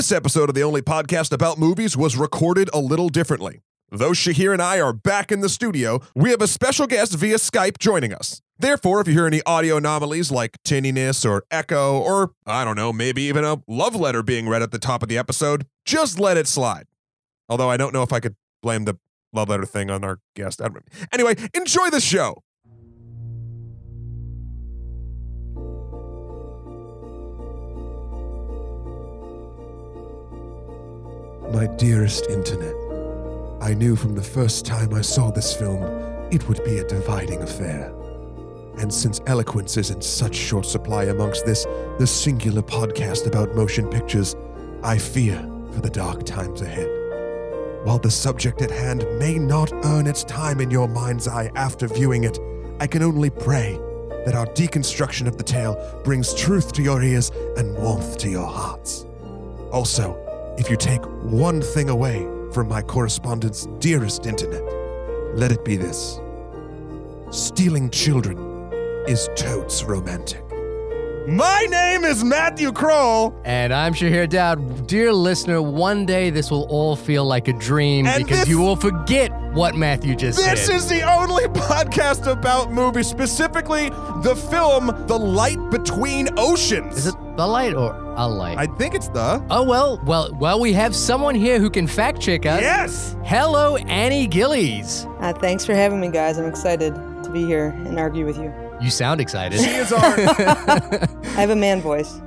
This episode of the only podcast about movies was recorded a little differently. Though Shahir and I are back in the studio, we have a special guest via Skype joining us. Therefore, if you hear any audio anomalies like tinniness or echo, or I don't know, maybe even a love letter being read at the top of the episode, just let it slide. Although I don't know if I could blame the love letter thing on our guest. Anyway, enjoy the show. My dearest internet, I knew from the first time I saw this film it would be a dividing affair. And since eloquence is in such short supply amongst this, the singular podcast about motion pictures, I fear for the dark times ahead. While the subject at hand may not earn its time in your mind's eye after viewing it, I can only pray that our deconstruction of the tale brings truth to your ears and warmth to your hearts. Also, if you take one thing away from my correspondent's dearest internet, let it be this stealing children is totes romantic. My name is Matthew Kroll. And I'm Shahir Dowd. Dear listener, one day this will all feel like a dream And because this- you will forget what Matthew just This said. This is the only podcast about movies, specifically the film The Light Between Oceans. Is it the light or a light? I think it's the. oh well, well, well. We have someone here who can fact check us. Yes! Hello, Annie Gillies. Uh, thanks for having me, guys. I'm excited to be here and argue with you. You sound excited. She is our. I have a man voice.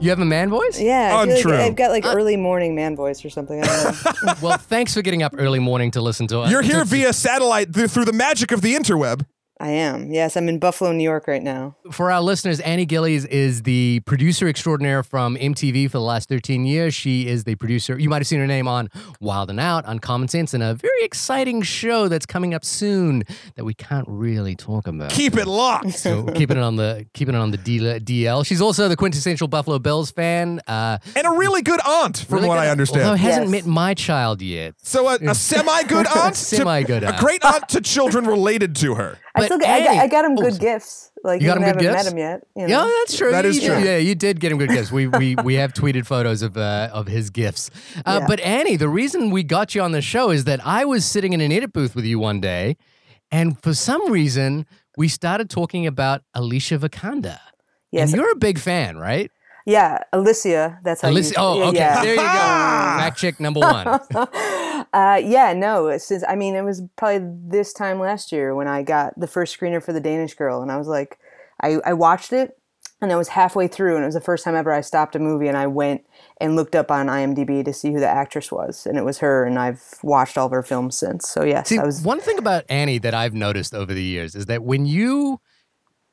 you have a man voice? Yeah, I Untrue. Like I've got like Uh, early morning man voice or something. I don't know. well, thanks for getting up early morning to listen to us. You're here via satellite th- through the magic of the interweb. I am. Yes, I'm in Buffalo, New York right now. For our listeners, Annie Gillies is the producer extraordinaire from MTV for the last 13 years. She is the producer. You might have seen her name on Wild and Out, on Common Sense, and a very exciting show that's coming up soon that we can't really talk about. Keep it locked. so keeping it on the keeping it on the DL. DL. She's also the quintessential Buffalo Bills fan. Uh, and a really good aunt, from really what good- I understand. Although hasn't Yes. met my child yet. so, a, a semi good aunt? Semi-good A great aunt to children related to her. But still got, I got, I got him Oh, good so- gifts. Like You got him good haven't gifts? met him yet. You Yeah, that's true. That is true. Yeah, you did get him good gifts. We we we have tweeted photos of uh, of his gifts. Uh, Yeah. But Annie, the reason we got you on the show is that I was sitting in an edit booth with you one day, and for some reason we started talking about Alicia Vikander. Yes. And you're a big fan, right? Yeah, Alicia. That's how you Alicia. you. Oh, okay. Yeah. There you go. Fact check number one. uh, yeah, no. Since I mean, it was probably this time last year when I got the first screener for the Danish Girl, and I was like, I, I watched it, and I was halfway through, and it was the first time ever I stopped a movie, and I went and looked up on IMDb to see who the actress was, and it was her, and I've watched all of her films since. So yes, See, I was. one thing about Annie that I've noticed over the years is that when you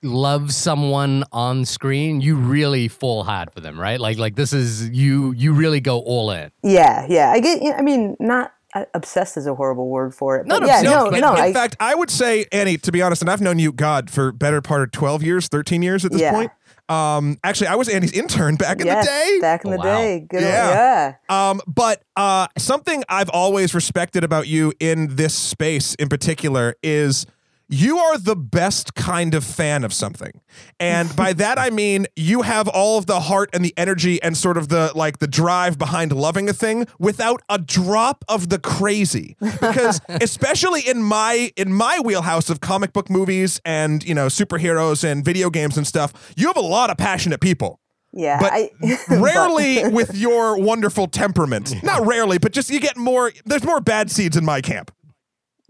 love someone on screen, you really fall hard for them, right? Like like this is you you really go all in. Yeah, yeah. I get. I mean, not obsessed is a horrible word for it. Not But yeah, obsessed, no, but- in, no. in I, fact, I would say, Annie, to be honest, and I've known you, God, for better part of 12 years, 13 years at this Yeah. point. Um, actually, I was Annie's intern back in yes, the day. back in Oh, the wow. day. Good. Yeah. Yeah. Um, but uh, something I've always respected about you in this space in particular is you are the best kind of fan of something. And by that I mean you have all of the heart and the energy and sort of the like the drive behind loving a thing without a drop of the crazy. Because especially in my in my wheelhouse of comic book movies and, you know, superheroes and video games and stuff, you have a lot of passionate people Yeah. but I, rarely with your wonderful temperament. Not rarely, but just you get more. There's more bad seeds in my camp.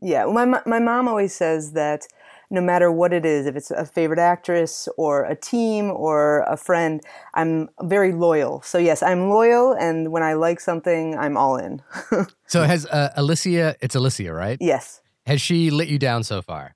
Yeah, well, my my mom always says that no matter what it is, if it's a favorite actress or a team or a friend, I'm very loyal. So yes, I'm loyal, and when I like something, I'm all in. So has uh, Alicia? It's Alicia, right? yes. Has she let you down so far?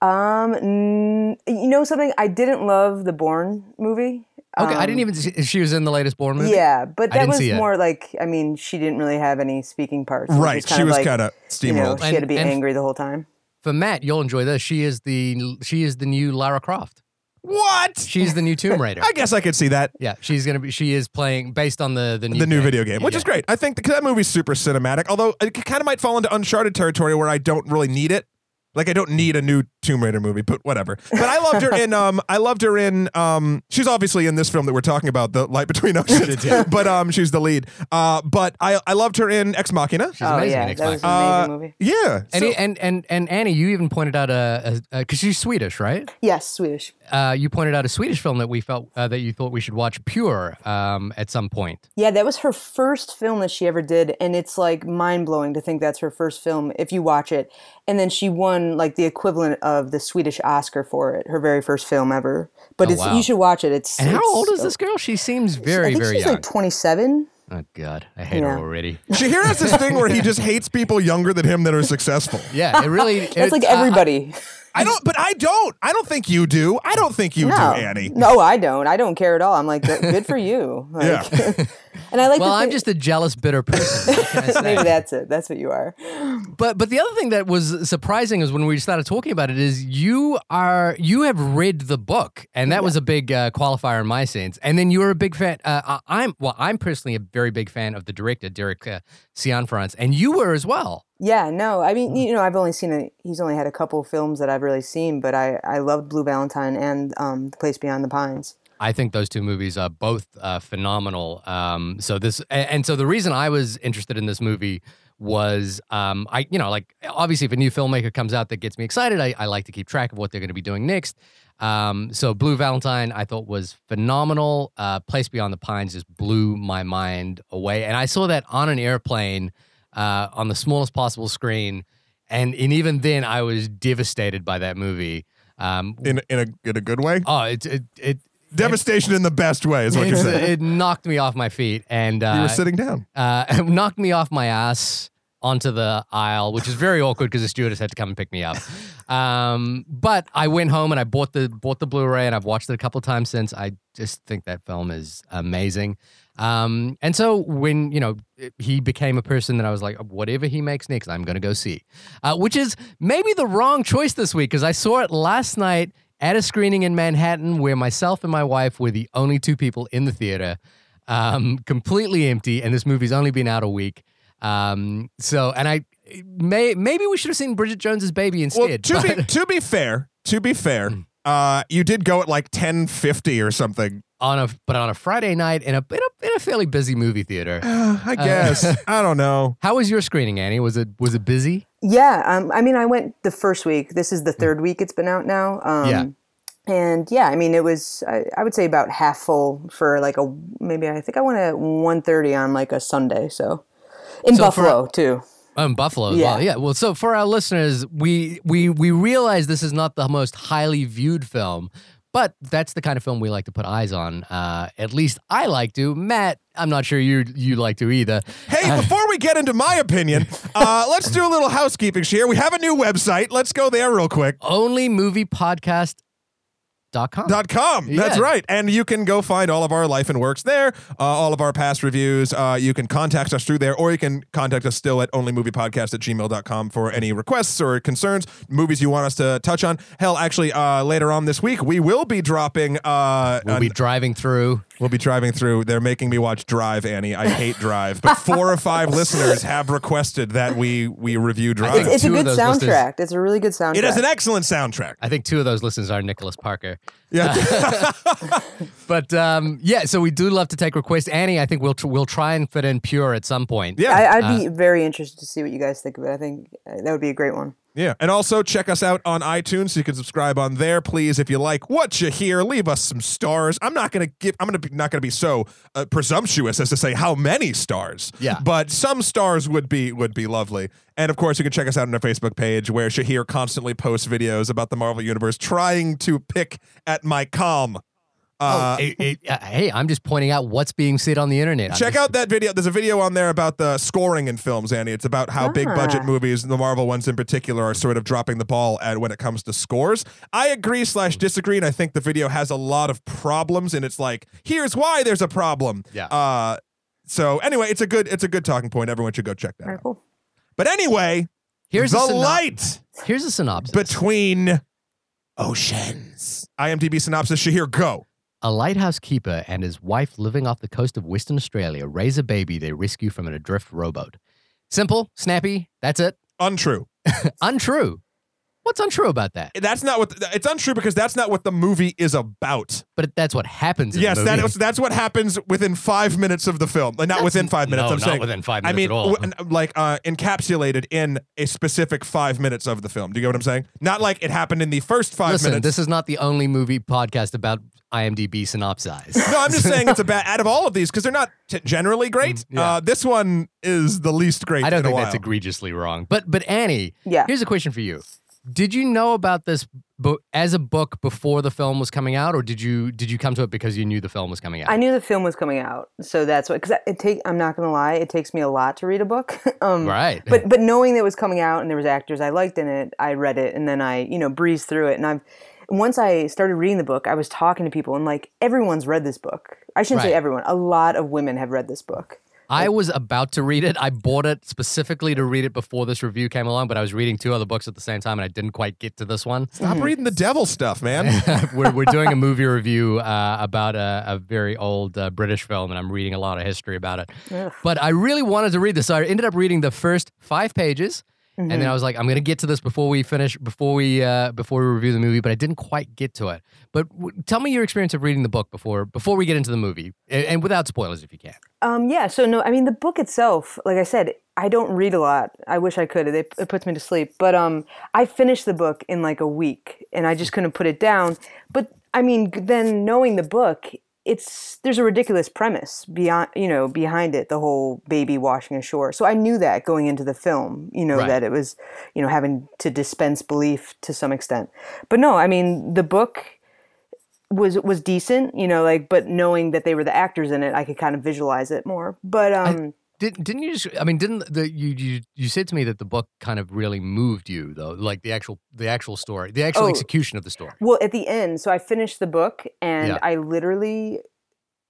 Um, n- you know something? I didn't love the Bourne movie. Okay, I Um, didn't even. See, she was in the latest Bourne movie. Yeah, but that was see it. more like I mean, she didn't really have any speaking parts. It Right. just kind She of was like, kind of you know, steamrolled. she had to be And- and- angry the whole time. For Matt, you'll enjoy this. She is the she is the new Lara Croft. what? She's the new Tomb Raider. I guess I could see that. yeah, she's gonna be. She is playing based on the the new The new game. video game, which Yeah. is great. I think that that movie's super cinematic, although it kind of might fall into Uncharted territory where I don't really need it. Like I don't need a new Tomb Raider movie, but whatever. But I loved her in um I loved her in um she's obviously in this film that we're talking about, The Light Between Oceans. but um she's the lead. Uh but I I loved her in Ex Machina. She's oh amazing yeah, in Ex that was an Machina. amazing Uh, movie. Yeah. And, so- and and and Annie, you even pointed out a because she's Swedish, right? Yes, Swedish. Uh, you pointed out a Swedish film that we felt uh, that you thought we should watch, Pure, um, at some point. Yeah, that was her first film that she ever did, and it's like mind blowing to think that's her first film if you watch it. And then she won like the equivalent of the Swedish Oscar for it, her very first film ever. But Oh, it's wow. you should watch it. It's And how it's- old is this girl? She seems very, I think very she's young. like twenty seven. oh God, I hate her Yeah. already. Shahir has this thing where he just hates people younger than him that are successful. Yeah, it really. That's it- like I- everybody. I don't, but I don't. I don't think you do. I don't think you no, do, Annie. no, I don't. I don't care at all. I'm like, good good for you. Like, Yeah. And I like. well, I'm just a jealous, bitter person. What can I say? maybe that's it. That's what you are. But but the other thing that was surprising is when we started talking about it is you are you have read the book and that was a big uh, qualifier in my sense. And then you're a big fan. Uh, I- I'm well, I'm personally a very big fan of the director Derek uh, Cianfrance, and you were as well. Yeah, no, I Mm. mean, you know, I've only seen a. He's only had a couple films that I've really seen, but I I loved Blue Valentine and um, The Place Beyond the Pines. I think those two movies are both uh, phenomenal. Um, so this and, and so the reason I was interested in this movie was um, I you know like obviously if a new filmmaker comes out that gets me excited, I, I like to keep track of what they're going to be doing next. Um, so Blue Valentine I thought was phenomenal. Uh, Place Beyond the Pines just blew my mind away, and I saw that on an airplane uh, on the smallest possible screen, and and even then I was devastated by that movie. Um, In in a in a good way. oh, it it it. Devastation in the best way is what you're saying. It knocked me off my feet and uh, you were sitting down. uh, knocked me off my ass onto the aisle, which is very awkward because the stewardess had to come and pick me up. Um, but I went home and I bought the bought the Blu-ray and I've watched it a couple times since. I just think that film is amazing. Um, and so when you know he became a person that I was like, whatever he makes next, I'm gonna go see. Uh, which is maybe the wrong choice this week because I saw it last night at a screening in Manhattan where myself and my wife were the only two people in the theater, um, completely empty, and this movie's only been out a week. Um, so, and I may maybe we should have seen Bridget Jones's Baby Well, instead. to be to be fair, to be fair, Mm. uh, you did go at like ten fifty or something. on a but on a Friday night in a in a, a fairly busy movie theater. Uh, I guess I don't know. How was your screening, Annie? Was it was it busy? Yeah, um, I mean, I went the first week. This is the third week it's been out now. Um, Yeah. And yeah, I mean, it was I, I would say about half full for like a maybe I think I went at 1.30 on like a Sunday. So in So for- Buffalo too. Um, Buffalo Yeah. well. Yeah. Well, so for our listeners, we we we realize this is not the most highly viewed film, but that's the kind of film we like to put eyes on. Uh, at least I like to. Matt, I'm not sure you you like to either. Hey, before we get into my opinion, uh, let's do a little housekeeping here. We have a new website. Let's go there real quick. Only movie podcast. Dot com. Dot com. That's right. And you can go find all of our life and works there, uh, all of our past reviews. Uh, you can contact us through there, or you can contact us still at onlymoviepodcast at gmail.com for any requests or concerns, movies you want us to touch on. Hell, actually, uh, later on this week, we will be dropping. Uh, We'll an- be driving through. We'll be driving through. They're making me watch Drive, Annie. I hate Drive, but four or five listeners have requested that we we review Drive. think It's, it's a two of good those listeners- soundtrack. It's a really good soundtrack. it has an excellent soundtrack. I think two of those listeners are Nicholas Parker. Yeah, But um, yeah, so we do love to take requests. Annie, I think we'll tr- we'll try and fit in Pure at some point. yeah. I, I'd be very interested to see what you guys think of it. I think uh, that would be a great one. Yeah, and also check us out on iTunes. So you can subscribe on there, please. If you like what you hear, leave us some stars. I'm not gonna give. I'm gonna be, not gonna be so uh, presumptuous as to say how many stars. Yeah. but some stars would be would be lovely. And of course, you can check us out on our Facebook page, where Shahir constantly posts videos about the Marvel Universe, trying to pick at my calm. Uh, Hey, hey, uh, hey, I'm just pointing out what's being said on the internet. Check just- out that video. There's a video on there about the scoring in films, Annie. It's about how big budget Ah. movies, the Marvel ones in particular, are sort of dropping the ball at when it comes to scores. I agree slash disagree, and I think the video has a lot of problems. And it's like, here's why there's a problem. Yeah. Uh, so anyway, it's a good it's a good talking point. Everyone should go check that All right, out. cool. But anyway, Here's the a synop- light Here's a synopsis. between oceans. IMDb synopsis. Shahir, go. A lighthouse keeper and his wife living off the coast of Western Australia raise a baby they rescue from an adrift rowboat. Simple, snappy, that's it. Untrue. Untrue. What's untrue about that? That's not what it's untrue because that's not what the movie is about. But that's what happens. In yes, the movie. that is, that's what happens within five minutes of the film. Like, not within five minutes. no, I'm not saying within five minutes. I minutes mean, at all. w- like uh, encapsulated in a specific five minutes of the film. Do you get what I'm saying? Not like it happened in the first five Listen, minutes. this is not the only movie podcast about IMDb synopsis. no, I'm just saying it's a bad. Out of all of these, because they're not t- generally great. yeah. Uh, this one is the least great. I don't in think a that's egregiously wrong. But but Annie, Yeah. here's a question for you. Did you know about this book as a book before the film was coming out, or did you did you come to it because you knew the film was coming out? I knew the film was coming out, so that's what. Because it take. I'm not gonna lie, it takes me a lot to read a book. um, right. But but knowing that it was coming out and there was actors I liked in it, I read it and then I you know breezed through it. And I've once I started reading the book, I was talking to people and like everyone's read this book. I shouldn't say everyone. A lot of women have read this book. I was about to read it. I bought it specifically to read it before this review came along, but I was reading two other books at the same time and I didn't quite get to this one. Stop reading the devil stuff, man. we're, we're doing a movie review uh, about a, a very old uh, British film, and I'm reading a lot of history about it. Ugh. But I really wanted to read this. So I ended up reading the first five pages, and Mm-hmm. then I was like, I'm going to get to this before we finish, before we uh, before we review the movie. But I didn't quite get to it. But w- tell me your experience of reading the book before before we get into the movie, and, and without spoilers, if you can. Um, yeah. So no, I mean the book itself. Like I said, I don't read a lot. I wish I could. It, it puts me to sleep. But um, I finished the book in like a week, and I just couldn't put it down. But I mean, then knowing the book, it's there's a ridiculous premise beyond you know behind it. The whole baby washing ashore. So I knew that going into the film. You know Right. that it was you know having to dispense belief to some extent. But no, I mean the book was was decent, you know, like but knowing that they were the actors in it, I could kind of visualize it more. But um Didn't didn't you just? I mean, didn't the you you you said to me that the book kind of really moved you though, like the actual the actual story, the actual Oh. execution of the story. well at the end, so I finished the book and Yeah. I literally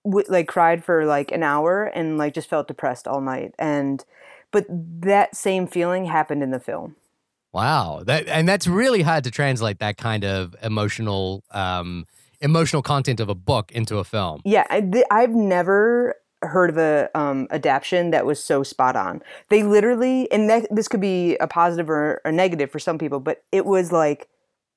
w- like cried for like an hour and like just felt depressed all night and but that same feeling happened in the film. Wow, that and that's really hard to translate that kind of emotional um, emotional content of a book into a film. Yeah, I, th- I've never heard of a um, adaptation that was so spot on. They literally, and that, this could be a positive or a negative for some people, but it was like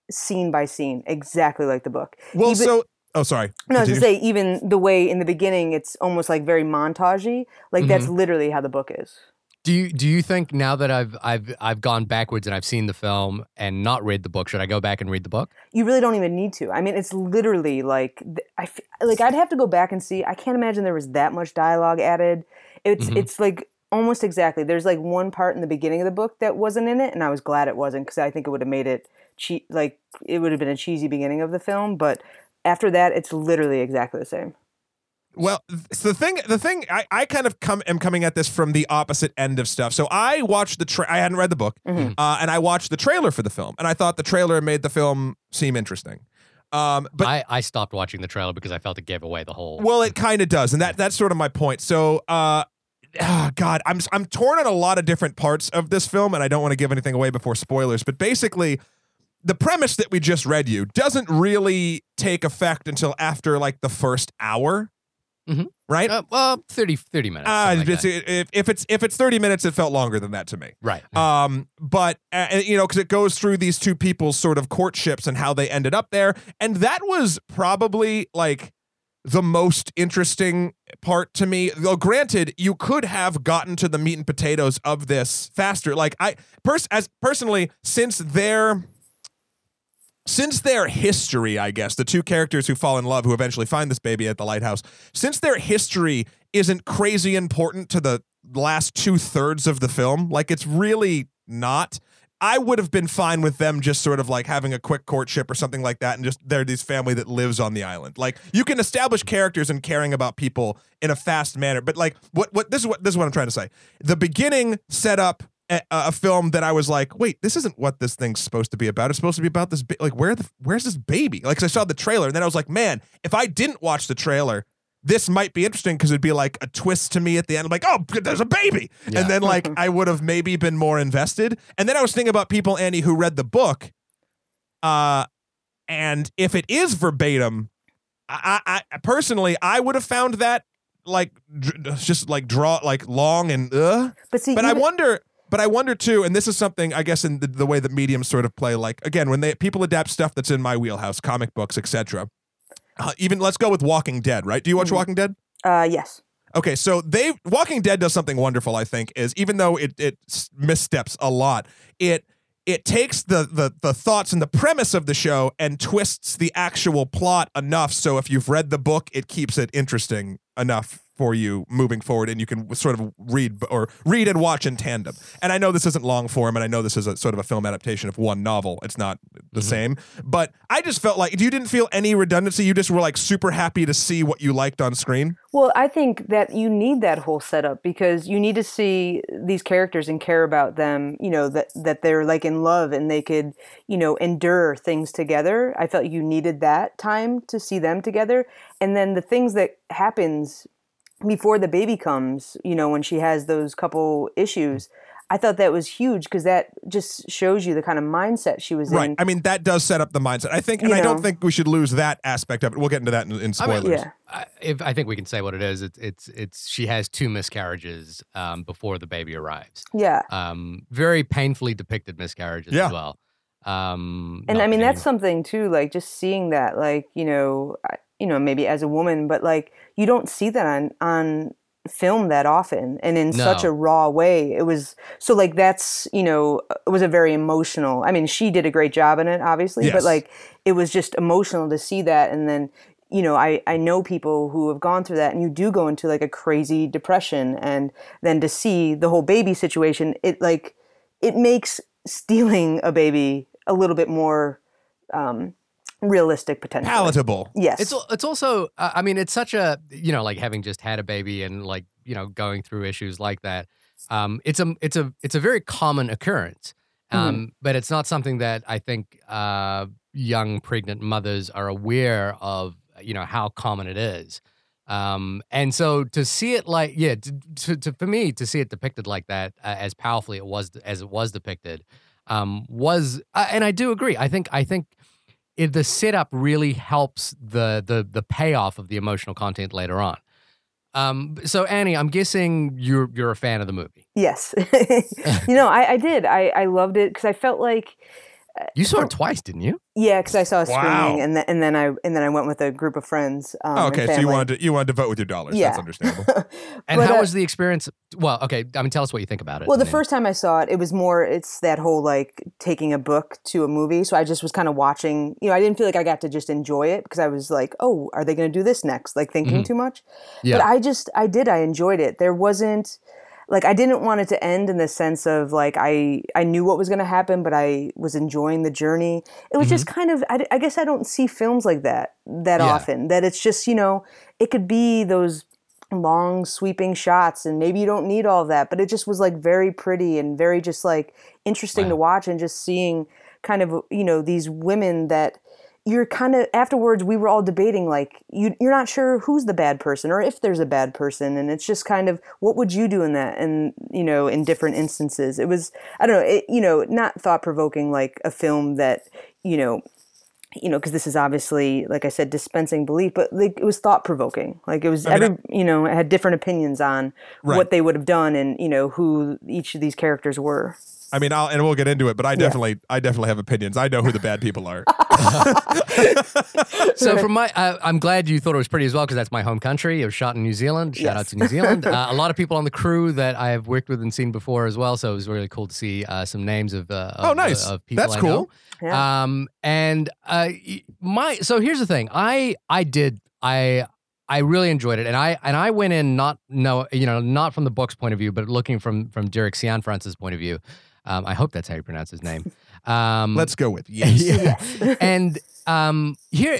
scene by scene, exactly like the book. Well, Even- so oh, sorry. No, I was Continue. to say, even the way in the beginning, it's almost like very montagey. Like that's literally how the book is. Do you do you think now that I've I've I've gone backwards and I've seen the film and not read the book, should I go back and read the book? You really don't even need to. I mean, it's literally like I f- like I'd have to go back and see. I can't imagine there was that much dialogue added. It's Mhm. it's like almost exactly. There's like one part in the beginning of the book that wasn't in it, and I was glad it wasn't because I think it would have made it che- like it would have been a cheesy beginning of the film. But after that, it's literally exactly the same. Well, th- the thing, the thing, I, I kind of come am coming at this from the opposite end of stuff. So I watched the, tra- I hadn't read the book, Mhm. uh, and I watched the trailer for the film, and I thought the trailer made the film seem interesting. Um, but I, I stopped watching the trailer because I felt it gave away the whole. well, it kind of does, and that that's sort of my point. So, uh, ah, God, I'm I'm torn on a lot of different parts of this film, and I don't want to give anything away before spoilers. But basically, the premise that we just read you doesn't really take effect until after like the first hour, Mhm. right? uh, well, 30, 30 minutes. Uh, like it's, if, if it's if it's 30 minutes, it felt longer than that to me. right. Um, but uh, you know, because it goes through these two people's sort of courtships and how they ended up there, and that was probably like the most interesting part to me. Though, granted, you could have gotten to the meat and potatoes of this faster. Like I, pers- as personally, since their since their history, I guess, the two characters who fall in love, who eventually find this baby at the lighthouse, since their history isn't crazy important to the last two thirds of the film, like it's really not. I would have been fine with them just sort of like having a quick courtship or something like that, and just they're this family that lives on the island. Like you can establish characters and caring about people in a fast manner, but like what what this is what this is what I'm trying to say. The beginning set up a, a film that I was like, wait, this isn't what this thing's supposed to be about. It's supposed to be about this, ba- like, where the where's this baby? Like, 'cause I saw the trailer, and then I was like, man, if I didn't watch the trailer, this might be interesting because it'd be like a twist to me at the end. I'm like, oh, there's a baby, Yeah. and then like I would have maybe been more invested. And then I was thinking about people, Annie, who read the book, uh, and if it is verbatim, I, I, I personally I would have found that like dr- just like draw like long and uh But see, but I even- wonder. But I wonder too, and this is something I guess in the, the way that mediums sort of play. Like again, when they people adapt stuff that's in my wheelhouse, comic books, etc. Uh, even let's go with Walking Dead, right? Do you watch Mhm. Walking Dead? Uh, yes. Okay, so they Walking Dead does something wonderful. I think is even though it it missteps a lot, it it takes the the the thoughts and the premise of the show and twists the actual plot enough so if you've read the book, it keeps it interesting enough for you moving forward and you can sort of read or read and watch in tandem. And I know this isn't long form and I know this is a sort of a film adaptation of one novel. It's not the mm-hmm. same, but I just felt like you didn't feel any redundancy. You just were like super happy to see what you liked on screen. Well, I think that you need that whole setup because you need to see these characters and care about them, you know, that that they're like in love and they could, you know, endure things together. I felt you needed that time to see them together. And then the things that happens before the baby comes, you know, when she has those couple issues, I thought that was huge because that just shows you the kind of mindset she was Right. in. I mean, that does set up the mindset. I think, and You I don't think we should lose that aspect of it. We'll get into that in, in I mean, spoilers. Yeah. I, if I think we can say what it is, it's it's it's she has two miscarriages um, before the baby arrives. Yeah. Um, very painfully depicted miscarriages Yeah. as well. Um, and I mean that that's something too. Like just seeing that, like you know, I- you know, maybe as a woman, but like you don't see that on on film that often and in such a raw way. It was so like that's you know it was a very emotional. I mean, she did a great job in it, obviously, Yes. but like it was just emotional to see that, and then. You know, I, I know people who have gone through that, and you do go into like a crazy depression, and then to see the whole baby situation, it like it makes stealing a baby a little bit more um, realistic potential Palatable. Yes. It's it's also uh, I mean it's such a you know like having just had a baby and like you know going through issues like that. Um, it's a it's a it's a very common occurrence, um, but it's not something that I think uh, young pregnant mothers are aware of. You know how common it is. Um, and so to see it like, yeah, to, to, to, for me to see it depicted like that, uh, as powerfully it was as it was depicted, um, was, uh, and I do agree. I think I think it, the setup really helps the the the payoff of the emotional content later on. Um, so Annie, I'm guessing you're you're a fan of the movie. yes. you know, I, I did. I, I loved it because I felt like You saw it twice, didn't you? yeah, because I saw a Wow. screening and then and then I and then I went with a group of friends. Um, Oh, okay, so you wanted to, you wanted to vote with your dollars. Yeah. That's understandable. And But, how uh, was the experience? Well, okay, I mean, tell us what you think about it. Well, the then- first time I saw it, it was more it's that whole like taking a book to a movie. So I just was kind of watching. You know, I didn't feel like I got to just enjoy it because I was like, oh, are they going to do this next? Like thinking Mhm. too much. Yeah. But I just I did I enjoyed it. There wasn't like I didn't want it to end in the sense of like I I knew what was going to happen, but I was enjoying the journey. It was just mm-hmm. kind of I, I guess I don't see films like that that Yeah. often. That it's just you know it could be those long sweeping shots and maybe you don't need all that but it just was like very pretty and very just like interesting to watch and just seeing kind of you know these women that you're kind of afterwards we were all debating like you you're not sure who's the bad person or if there's a bad person and it's just kind of what would you do in that and you know in different instances it was i don't know it, you know not thought provoking like a film that you know you know, because this is obviously, like I said, dispensing belief, but like it was thought provoking. Like it was, I mean, every, you know, had different opinions on Right. what they would have done and you know who each of these characters were. I mean, I'll, and we'll get into it, but I definitely, I definitely have opinions. I know who the bad people are. so from my, uh, I'm glad you thought it was pretty as well because that's my home country. It was shot in New Zealand. Shout out to New Zealand. Uh, a lot of people on the crew that I have worked with and seen before as well. So it was really cool to see uh, some names of, uh, of Oh, nice. uh, of people That's I cool. know. Yeah. Um, and uh, my so here's the thing. I I did I I really enjoyed it, and I and I went in not no you know not from the book's point of view, but looking from from Derek Cianfrance's point of view. Um, I hope that's how you pronounce his name. Um, Let's go with yes. yeah. and um, here,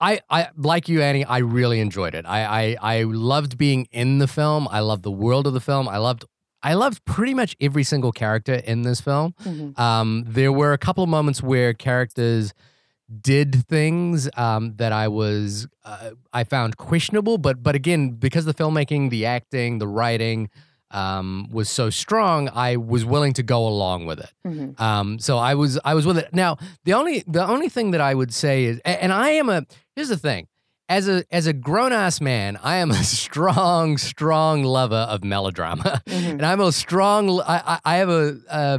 I, I like you, Annie. I really enjoyed it. I, I, I loved being in the film. I loved the world of the film. I loved, I loved pretty much every single character in this film. Mhm. Um, there were a couple of moments where characters did things um, that I was, uh, I found questionable. But, but again, because the filmmaking, the acting, the writing. Um, was so strong, I was willing to go along with it. Mhm. Um, so I was I was with it. Now the only the only thing that I would say is, and I am a here's the thing, as a as a grown ass man, I am a strong, strong lover of melodrama, and I'm a strong. I I, I have a. Uh,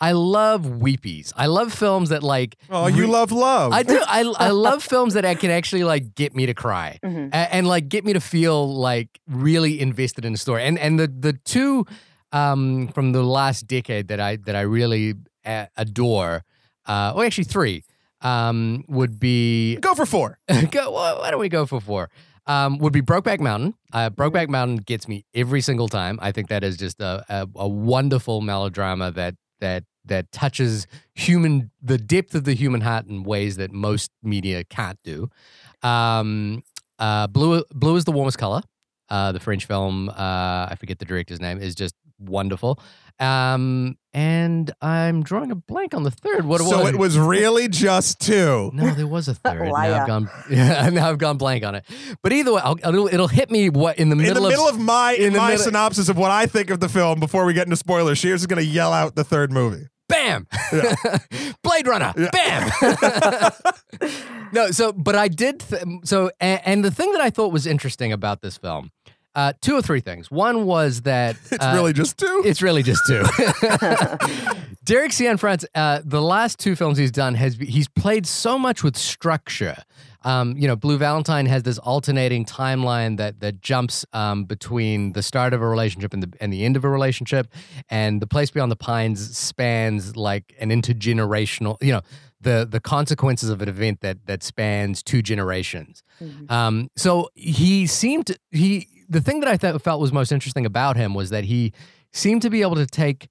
I love weepies. I love films that like. Oh, you re- love love. I do. I, I love films that I can actually like get me to cry Mhm. a- and, like get me to feel like really invested in the story. And and the the two um, from the last decade that I that I really uh, adore, uh, well, actually three, um, would be Go for four. go, why why don't we go for four? Um, would be Brokeback Mountain. Uh, Brokeback Mountain gets me every single time. I think that is just a, a, a wonderful melodrama that that that touches human the depth of the human heart in ways that most media can't do. Um, uh, blue blue is the warmest color. Uh, the French film, uh, I forget the director's name, is just wonderful. Um, and I'm drawing a blank on the third. What so was it was really just two. no, there was a third. now I've gone, yeah, now I've gone blank on it. But either way, I'll, it'll, it'll hit me what in the In middle the middle of, my in the my middle- synopsis of what I think of the film before we get into spoilers, Shahir's is going to yell out the third movie. bam, Blade Runner, bam. no, so but I did. Th- so and, and the thing that I thought was interesting about this film, uh, two or three things. One was that It's uh, really just two. It's really just two. Derek Cianfrance, uh, the last two films he's done has he's played so much with structure. Um, you know, Blue Valentine has this alternating timeline that that jumps um, between the start of a relationship and the and the end of a relationship, and The Place Beyond the Pines spans like an intergenerational. You know, the the consequences of an event that that spans two generations. Um, so he seemed to, he the thing that I thought felt was most interesting about him was that he seemed to be able to take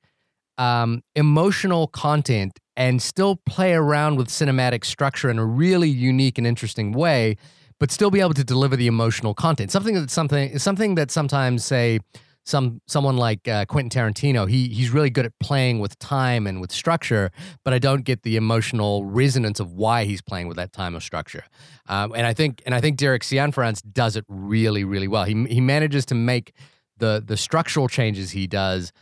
um, emotional content and still play around with cinematic structure in a really unique and interesting way, but still be able to deliver the emotional content. Something that something something that sometimes say some someone like uh, Quentin Tarantino, he he's really good at playing with time and with structure, but I don't get the emotional resonance of why he's playing with that time or structure. Um, and I think and I think Derek Cianfrance does it really really well. He he manages to make the the structural changes he does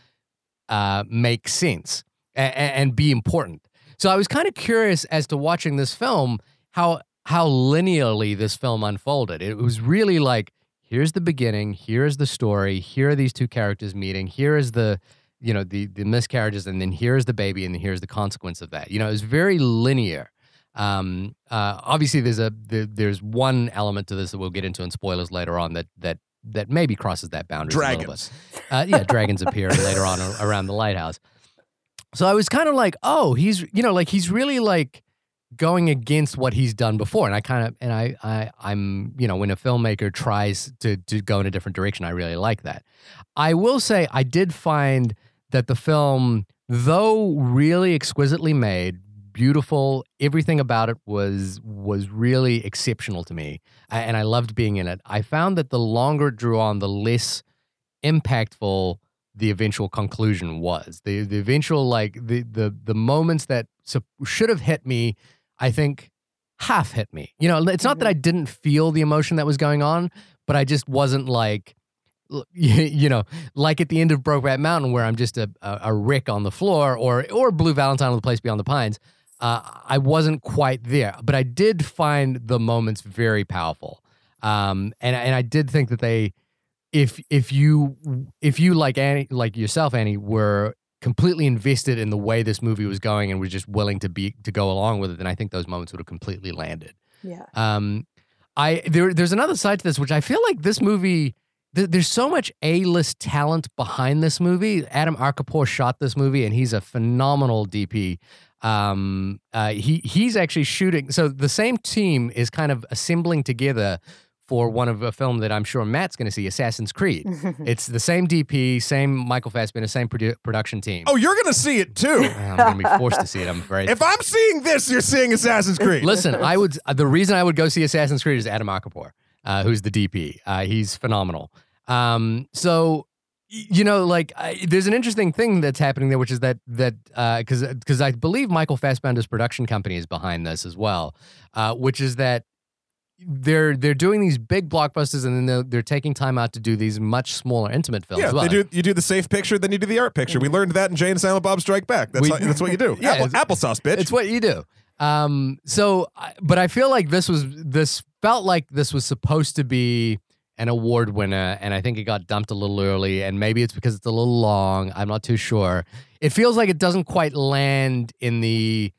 uh, make sense and, and be important. So I was kind of curious as to watching this film how how linearly this film unfolded. It was really like here's the beginning, here's the story, here are these two characters meeting, here is the you know the the miscarriages, and then here's the baby, and then here's the consequence of that. You know, it's very linear. Um, uh, obviously, there's a there, there's one element to this that we'll get into in spoilers later on that that that maybe crosses that boundary. A little bit. Dragons. Uh, yeah, dragons appear later on around the lighthouse. So I was kind of like, oh, he's you know like he's really like going against what he's done before, and I kind of and I I I'm you know when a filmmaker tries to to go in a different direction, I really like that. I will say I did find that the film, though really exquisitely made, beautiful, everything about it was was really exceptional to me, and I loved being in it. I found that the longer it drew on, the less impactful the eventual conclusion was. The the eventual like the the the moments that should have hit me, I think half hit me. You know, it's not that I didn't feel the emotion that was going on, but I just wasn't like you know, like at the end of Brokeback Mountain where I'm just a, a, a wreck on the floor or or Blue Valentine on the Place Beyond the Pines. Uh, I wasn't quite there, but I did find the moments very powerful. Um, and and I did think that they if if you if you like Annie like yourself Annie were completely invested in the way this movie was going and were just willing to be to go along with it then I think those moments would have completely landed. Yeah. Um I there there's another side to this which I feel like this movie th- there's so much A-list talent behind this movie. Adam Arkapaw shot this movie and he's a phenomenal DP. Um uh he he's actually shooting so the same team is kind of assembling together for one of a film that I'm sure Matt's going to see, Assassin's Creed. it's the same DP, same Michael Fassbender, same produ- production team. Oh, you're going to see it too. I'm going to be forced to see it. I'm afraid. if I'm seeing this, you're seeing Assassin's Creed. Listen, I would. uh, The reason I would go see Assassin's Creed is Adam Arkapaw, uh, who's the DP. Uh, he's phenomenal. Um, so you know, like I, there's an interesting thing that's happening there, which is that that because because I believe Michael Fassbender's production company is behind this as well, uh, which is that they're they're doing these big blockbusters and then they're, they're taking time out to do these much smaller intimate films. Yeah, well. they do. You do the safe picture, then you do the art picture. We learned that in Jay and Silent Bob Strike Back. That's We- how, that's what you do. Yeah, Apple, applesauce, bitch. It's what you do. Um, so, but I feel like this was this felt like this was supposed to be an award winner, and I think it got dumped a little early, and maybe it's because it's a little long. I'm not too sure. It feels like it doesn't quite land in the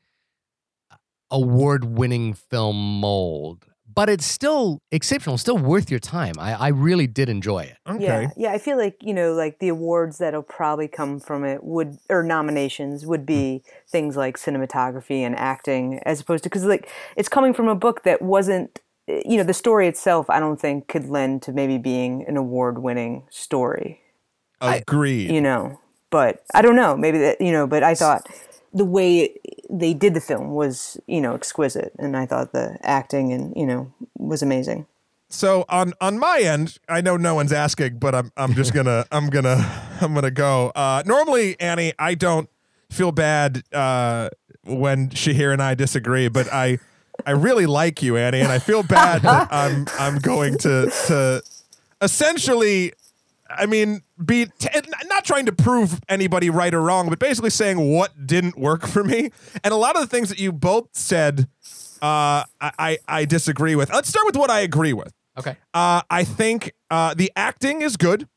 award winning film mold, but it's still exceptional, still worth your time. I, I really did enjoy it. Okay. Yeah, yeah. I feel like you know, like the awards that'll probably come from it would, or nominations would be things like cinematography and acting, as opposed to because like it's coming from a book that wasn't, eh, you know, the story itself. I don't think could lend to maybe being an award-winning story. Agreed. You know, but I don't know. Maybe that you know. But I thought the way they did the film was, you know, exquisite, and I thought the acting and you know was amazing. So on on my end, I know no one's asking, but I'm I'm just gonna I'm gonna I'm gonna go. Uh, normally, Annie, I don't feel bad uh, when Shahir and I disagree, but I I really like you, Annie, and I feel bad that I'm I'm going to to essentially. I mean, be t- not trying to prove anybody right or wrong, but basically saying what didn't work for me. And a lot of the things that you both said, uh, I, I I disagree with. Let's start with what I agree with. Okay. Uh, I think uh, the acting is good.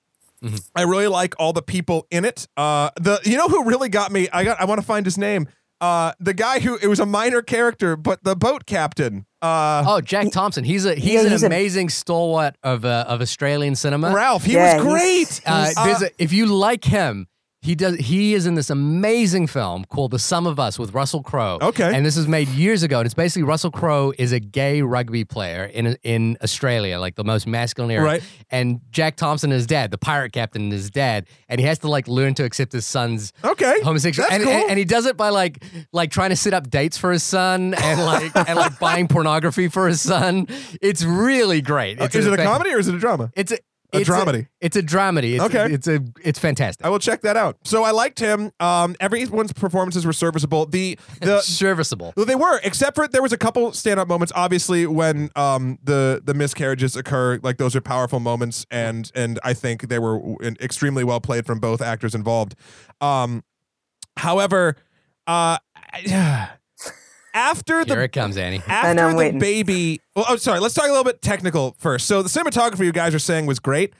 I really like all the people in it. Uh, the you know who really got me? I got. I want to find his name. Uh, the guy who it was a minor character, but the boat captain. Uh, Oh, Jack Thompson. He's a he's Yeah, an he's a- amazing stalwart of uh, of Australian cinema. Ralph. He Yeah, was he's- great. Uh, Uh, a, if you like him, he does. He is in this amazing film called The Sum of Us with Russell Crowe. Okay. and this was made years ago. And it's basically Russell Crowe is a gay rugby player in in Australia, like the most masculine area. Right. And Jack Thompson is dad, the pirate captain is dad, and he has to like learn to accept his son's okay. homosexual That's and, cool. and, and he does it by like like trying to set up dates for his son and like and like buying pornography for his son it's really great Uh, it's is it a comedy or is it a drama? it's a A it's dramedy. it's a dramedy it's, Okay. it's a it's fantastic I will check that out. So I liked him. Um, everyone's performances were serviceable. The the serviceable Well, they were, except for there was a couple stand-up moments. Obviously, when um the the miscarriages occur, like those are powerful moments, and and I think they were extremely well played from both actors involved. Um, however, uh, after the here it comes Annie. after know, I'm the waiting. baby well, oh sorry let's talk a little bit technical first. So the cinematography you guys are saying was great.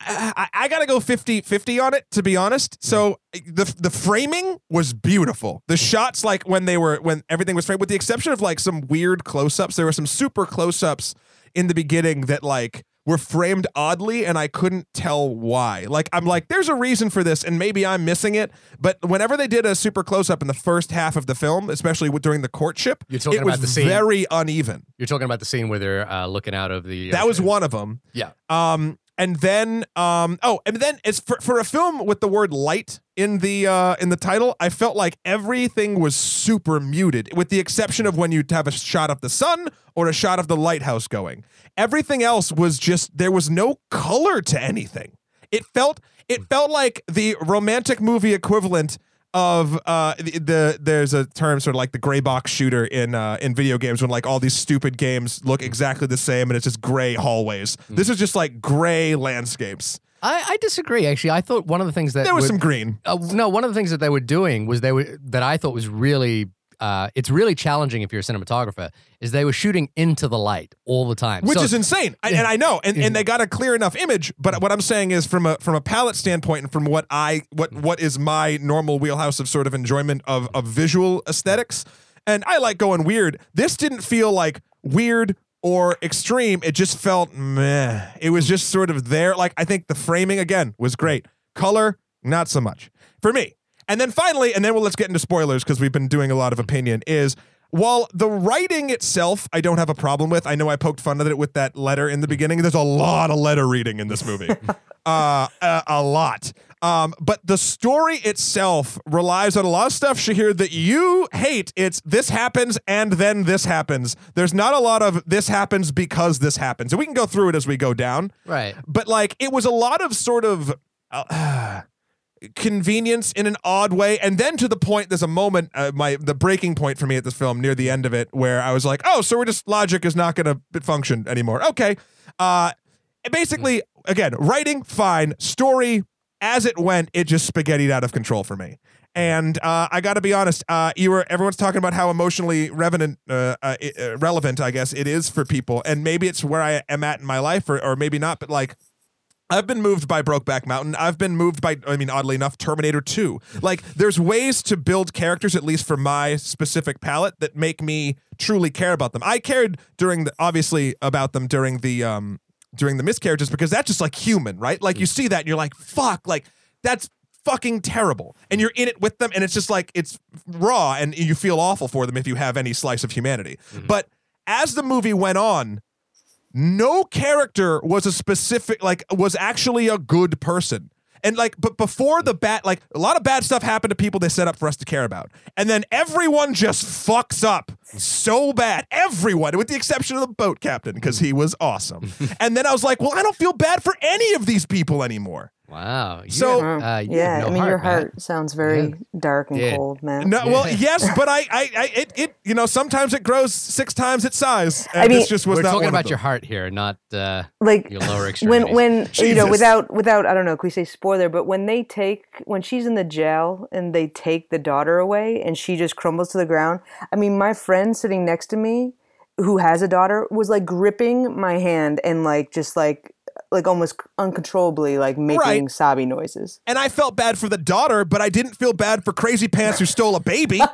I, I, I gotta go 50 50 on it to be honest. So mm. the the framing was beautiful. The mm. shots like when they were when everything was framed with the exception of like some weird close-ups. There were some super close-ups in the beginning that like were framed oddly and I couldn't tell why. Like I'm like there's a reason for this and maybe I'm missing it, but whenever they did a super close up in the first half of the film, especially with, during the courtship, You're talking it was about the scene- very uneven. you're talking about the scene where they're uh, looking out of the That was ocean. one of them. yeah Um, and then um, oh, and then it's for, for a film with the word light in the uh, in the title. I felt like everything was super muted, with the exception of when you'd have a shot of the sun or a shot of the lighthouse going. Everything else was just there was no color to anything. It felt it felt like the romantic movie equivalent of uh the, the there's a term sort of like the gray box shooter in uh in video games when like all these stupid games look exactly the same and it's just gray hallways. This is just like gray landscapes. I, I disagree actually I thought one of the things that There was would- some green. uh, no, one of the things that they were doing was they were that I thought was really uh, it's really challenging if you're a cinematographer is they were shooting into the light all the time, Which So- is insane, I, and I know, and, and they got a clear enough image. But what I'm saying is, from a from a palette standpoint, and from what I what what is my normal wheelhouse of sort of enjoyment of of visual aesthetics, and I like going weird. This didn't feel like weird or extreme. It just felt meh. It was just sort of there. Like I think the framing again was great. Color, not so much for me. And then finally, and then we'll let's get into spoilers because we've been doing a lot of opinion. Is while the writing itself, I don't have a problem with. I know I poked fun at it with that letter in the beginning. There's a lot of letter reading in this movie, uh, a, a lot. Um, but the story itself relies on a lot of stuff, Shahir, that you hate. It's this happens and then this happens. There's not a lot of this happens because this happens. And we can go through it as we go down right. but like it was a lot of sort of uh, convenience in an odd way and then to the point there's a moment uh, my the breaking point for me at this film near the end of it where i was like oh so we're just logic is not going to function anymore okay uh basically again writing fine story as it went, it just spaghettied out of control for me. And uh, I got to be honest, uh, you were everyone's talking about how emotionally revenant, uh, uh, uh, relevant, I guess it is for people, and maybe it's where I am at in my life, or, or maybe not. But like, I've been moved by Brokeback Mountain. I've been moved by, I mean, oddly enough, Terminator 2. Like, there's ways to build characters, at least for my specific palette, that make me truly care about them. I cared during the, obviously, about them during the, um, during the miscarriages because that's just like human, right? Like, you mm. see that and you're like, fuck, like, that's fucking terrible. And you're in it with them and it's just like, it's raw and you feel awful for them if you have any slice of humanity. Mm-hmm. But as the movie went on, no character was a specific like was actually a good person and like but before the bat, like a lot of bad stuff happened to people they set up for us to care about. And then everyone just fucks up so bad. Everyone with the exception of the boat captain because he was awesome. And then i was like well i don't feel bad for any of these people anymore Wow. You So- have, uh, you yeah, have no I mean, heart, your Matt. heart sounds very dark and Yeah. cold, man. no well yes but i i, I it, it you know sometimes it grows six times its size and I mean- this just was We're not talking about your heart here, not uh, like your lower when extremities. when you know without without I don't know, can we say spoiler? But when they take when she's in the jail and they take the daughter away and she just crumbles to the ground. I mean, my friend sitting next to me who has a daughter was like gripping my hand and like just like like almost uncontrollably like making Right. sobby noises. and i felt bad for the daughter but i didn't feel bad for crazy pants who stole a baby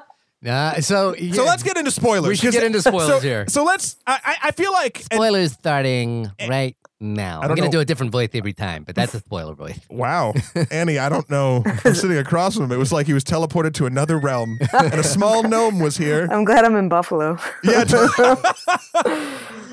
Uh, so, yeah, So let's get into spoilers. We should get into spoilers so, here. So let's. I, I I feel like. and- spoilers starting right now. I'm gonna do a different voice every time, but that's a spoiler voice. wow, Annie, I don't know. I'm sitting across from him. It was like he was teleported to another realm, and a small gnome was here. I'm glad I'm in Buffalo. Yeah,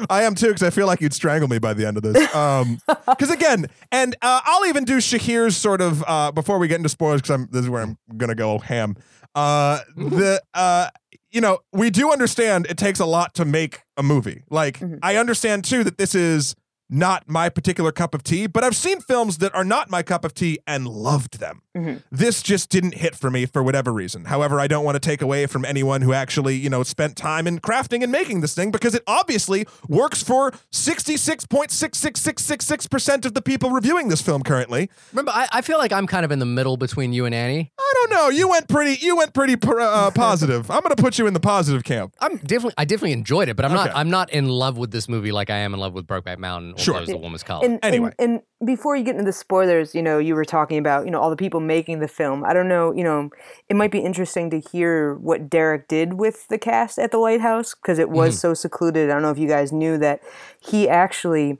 I am too, because I feel like you'd strangle me by the end of this. Um, because again, and uh, I'll even do Shahir's sort of uh before we get into spoilers, because I'm this is where I'm gonna go ham. Uh, the uh, you know, we do understand it takes a lot to make a movie. Like, I understand too that this is not my particular cup of tea, but I've seen films that are not my cup of tea and loved them. This just didn't hit for me for whatever reason. However, I don't want to take away from anyone who actually, you know, spent time in crafting and making this thing because it obviously works for 66.66666% of the people reviewing this film currently. Remember, I, I feel like I'm kind of in the middle between you and Annie. I don't know. You went pretty you went pretty pr- uh, positive. I'm going to put you in the positive camp. I'm definitely, I definitely enjoyed it, but I'm not, I'm not in love with this movie like I am in love with Brokeback Mountain Sure. Blue Is the Warmest Color. And, Anyway. and, and before you get into the spoilers, you know, you were talking about, you know, all the people making the film. I don't know, you know, it might be interesting to hear what Derek did with the cast at the Lighthouse because it was mm-hmm. so secluded. I don't know if you guys knew that he actually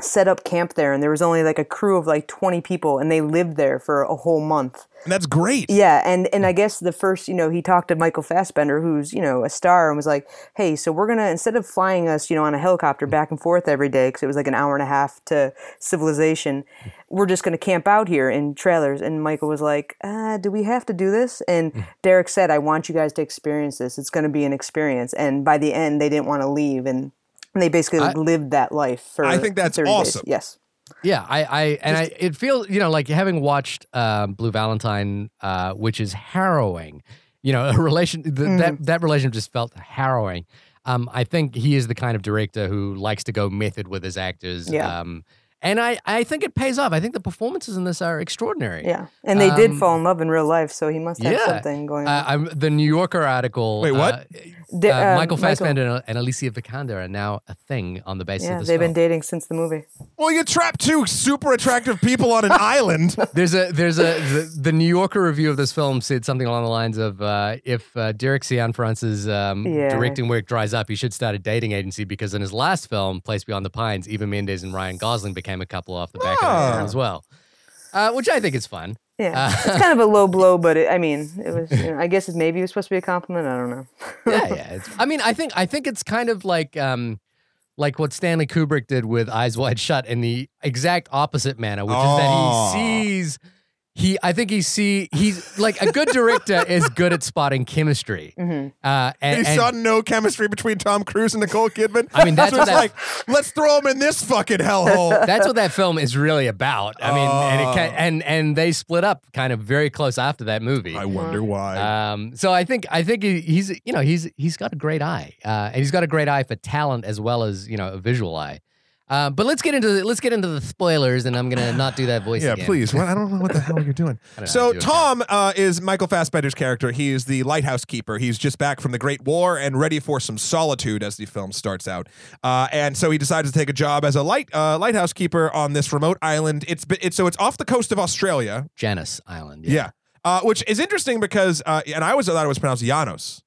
set up camp there and there was only like a crew of like 20 people and they lived there for a whole month. And that's great. Yeah, and and I mm. guess the first, you know, he talked to Michael Fassbender, who's you know a star, and was like, "Hey, so we're gonna instead of flying us, you know, on a helicopter mm. back and forth every day because it was like an hour and a half to civilization, we're just gonna camp out here in trailers." And Michael was like, uh, "Do we have to do this?" And mm. Derek said, "I want you guys to experience this. It's gonna be an experience." And by the end, they didn't want to leave, and they basically I- lived that life for. I think that's 30 days. awesome. Yes. Yeah, I, I and I it feels you know like having watched um, Blue Valentine, uh, which is harrowing. You know, a relation the, Mm. that that relationship just felt harrowing. Um, I think he is the kind of director who likes to go method with his actors. Yeah. Um, and I, I think it pays off. I think the performances in this are extraordinary. Yeah, and they did Um, fall in love in real life, so he must have yeah. something going on. Uh, I'm, the New Yorker article. Wait, what? Uh, Di- uh, um, Michael Fassbender and, and Alicia Vikander are now a thing on the basis Yeah, of this Yeah, they've film. been dating since the movie. Well, you trapped two super attractive people on an island. There's a there's a the, the New Yorker review of this film said something along the lines of uh, if uh, Derek Cianfrance's um, Yeah. directing work dries up, he should start a dating agency because in his last film, Place Beyond the Pines, Eva Mendes and Ryan Gosling became a couple off the back of Ah. it as well, uh, which I think is fun. Yeah, Uh, it's kind of a low blow, but it, I mean, it was. You know, I guess it maybe it was supposed to be a compliment. I don't know. yeah, yeah. It's, I mean, I think I think it's kind of like um, like what Stanley Kubrick did with Eyes Wide Shut in the exact opposite manner, which Aw. is that he sees. He, I think he see he's like a good director is good at spotting chemistry. Mm-hmm. Uh, and, you and- saw no chemistry between Tom Cruise and Nicole Kidman. I mean, that's so what it's that- like. Let's throw him in this fucking hellhole. that's what that film is really about. I mean, and it Oh. and and they split up kind of very close after that movie. I wonder why. Um, so I think I think he, he's you know he's he's got a great eye, uh, and he's got a great eye for talent as well as you know a visual eye. Uh, but let's get into the, let's get into the spoilers, and I'm gonna not do that voice Yeah, again. please. What, I don't know what the hell you're doing. I don't know, So do. Tom uh, is Michael Fassbender's character. He is the lighthouse keeper. He's just back from the Great War and ready for some solitude as the film starts out. Uh, and so he decides to take a job as a light uh, lighthouse keeper on this remote island. It's it's so it's off the coast of Australia. Janus Island. Yeah. Uh, which is interesting because, uh, and I always thought it was pronounced Janos.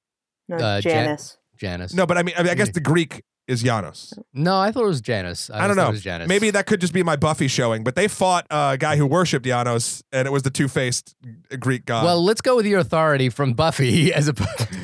No, Uh, Jan- Janice. Janus. No, but I mean, I, mean, I guess the Greek is Janos. no, I thought it was Janus. I, don't know. It was Janus. Maybe that could just be my Buffy showing. But they fought a guy who worshipped Janos, and it was the two-faced Greek god. Well, let's go with your authority from Buffy as a.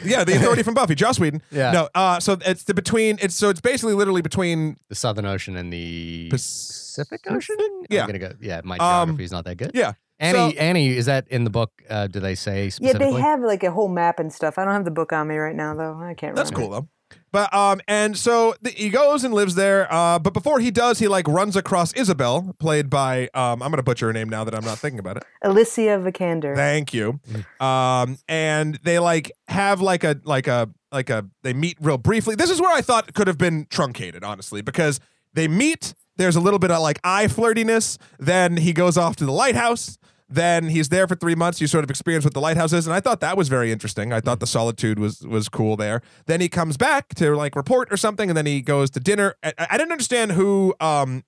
yeah, the authority from Buffy, Joss Whedon. Yeah. No, uh, so it's the between. It's so it's basically literally between. the Southern Ocean and the Pacific Ocean. Yeah. I'm gonna go. Yeah, my Um, geography's not that good. Yeah. Annie, So- Annie, is that in the book? Uh, do they say Yeah, they have like a whole map and stuff. I don't have the book on me right now, though. I can't. Remember. That's remember. cool though. But um, and so the, he goes and lives there. Uh, but before he does, he like runs across Isabel, played by um, I'm gonna butcher her name now that I'm not thinking about it. Alicia Vikander. Thank you. Um, and they like have like a like a like a they meet real briefly. This is where I thought could have been truncated, honestly, because they meet. There's a little bit of like eye flirtiness. Then he goes off to the lighthouse. Then he's there for three months. You sort of experience what the lighthouse is, and I thought that was very interesting. I thought the solitude was was cool there. Then he comes back to like report or something, and then he goes to dinner. I, I didn't understand who um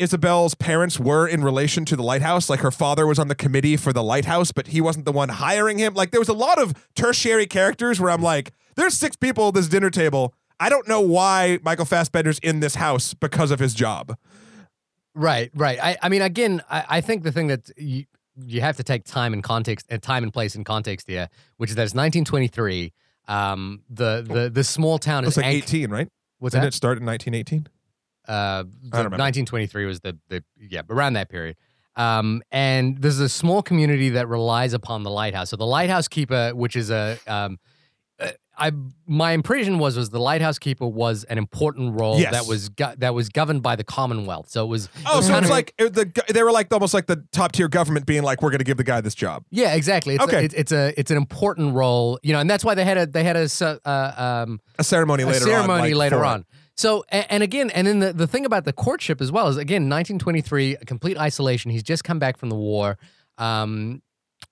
Isabel's parents were in relation to the lighthouse. Like her father was on the committee for the lighthouse, but he wasn't the one hiring him. Like there was a lot of tertiary characters where I'm like, there's six people at this dinner table. I don't know why Michael Fassbender's in this house because of his job. Right, right. I, I mean, again, I, I think the thing that you, you have to take time and context, and time and place in context here, which is that it's 1923. Um, the the the small town was is like Anch- 18, right? What's Didn't that? it start in 1918? Uh, the remember. 1923 was the the yeah around that period. Um, and there's a small community that relies upon the lighthouse. So the lighthouse keeper, which is a um, uh, I my impression was was the lighthouse keeper was an important role Yes. that was go- that was governed by the Commonwealth. So it was it Oh, was so it's of- like it- the they were like almost like the top tier government being like, we're going to give the guy this job. Yeah, exactly. It's Okay. A, it's, it's a it's an important role, you know, and that's why they had a they had a uh, um A ceremony a later on. ceremony like, later for on. So and, and again, and then the the thing about the courtship as well is again 1923, complete isolation. He's just come back from the war. Um,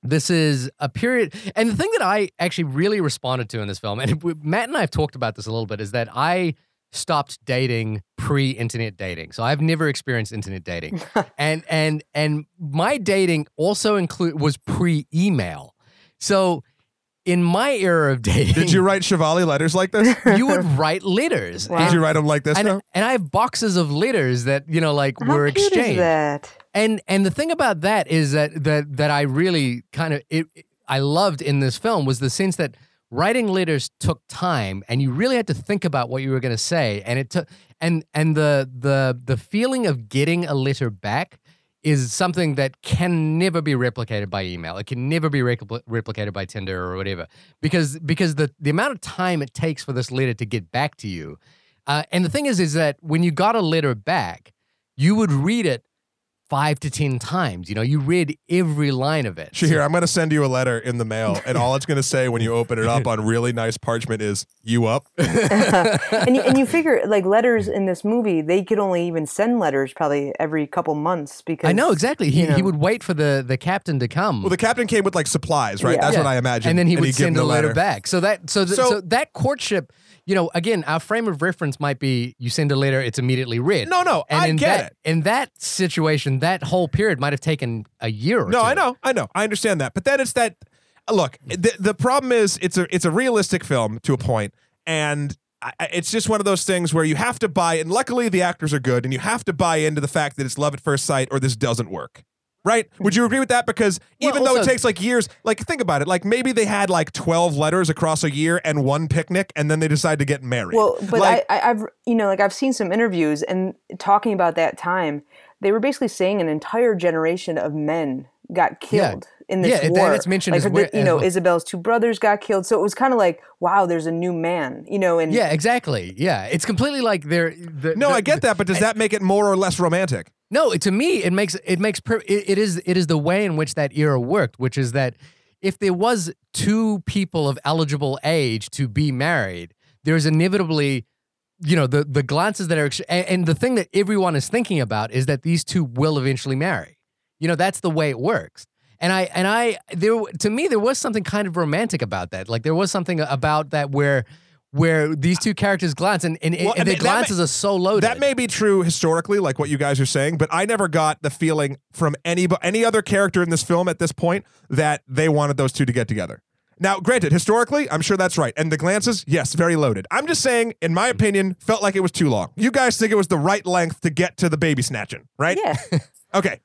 this is a period, and the thing that I actually really responded to in this film, and Matt and I have talked about this a little bit, is that I stopped dating pre-internet dating. So I've never experienced internet dating, and and and my dating also include was pre-email. So in my era of dating, Did you write Chevalier letters like this? you would write letters. Wow. Did you write them like this? and, though? and I have boxes of letters that, you know, like How were cute exchanged. is that? And and the thing about that is that that that I really kind of it I loved in this film was the sense that writing letters took time and you really had to think about what you were going to say and it took and and the the the feeling of getting a letter back is something that can never be replicated by email. It can never be repli- replicated by Tinder or whatever because because the the amount of time it takes for this letter to get back to you. Uh, and the thing is is that when you got a letter back, you would read it five to ten times. You know, you read every line of it. Shahir, I'm going to send you a letter in the mail, and all it's going to say when you open it up on really nice parchment is "You up?" and you, and you figure like letters in this movie, they could only even send letters probably every couple months because I know exactly. He, you know. he would wait for the, the captain to come. Well, the captain came with like supplies, right? Yeah. That's Yeah. what I imagine. and then he would he'd send a the letter. back. So that so, th- So- so that courtship, you know, again, our frame of reference might be you send a letter, it's immediately read. No, no, and I in get that, it. In that situation, that whole period might have taken a year or No, two. I know, I know, I understand that. But then it's that. Look, the the problem is it's a it's a realistic film to a point, and I- it's just one of those things where you have to buy. And luckily, the actors are good, and you have to buy into the fact that it's love at first sight, or this doesn't work. Right? Would you agree with that? Because Well, even though it takes like years, like think about it, like maybe they had like twelve letters across a year and one picnic, and then they decide to get married. Well, but like, I, I, I've you know like I've seen some interviews and talking about that time, they were basically saying an entire generation of men got Yeah. killed in this Yeah, and war. it's mentioned like as the- where- you know as well. Isabel's two brothers got killed, so it was kind of like wow, there's a new man, you know, and Yeah, exactly. Yeah, it's completely like they're. The, no, the- I get that, but does that make it more or less romantic? No, to me, it makes it makes per- it, it is it is the way in which that era worked, which is that if there was two people of eligible age to be married, there's inevitably you know the the glances that are and, and the thing that everyone is thinking about is that these two will eventually marry. You know, that's the way it works. And I and I there to me there was something kind of romantic about that. Like there was something about that where where these two characters glance and and, Well, and I their mean, that glances are so loaded. That may be true historically, like what you guys are saying, but I never got the feeling from any any other character in this film at this point that they wanted those two to get together. Now, granted, historically, I'm sure that's right. And the glances, yes, very loaded. I'm just saying, in my opinion, felt like it was too long. You guys think it was the right length to get to the baby snatching, right? Yeah. Okay.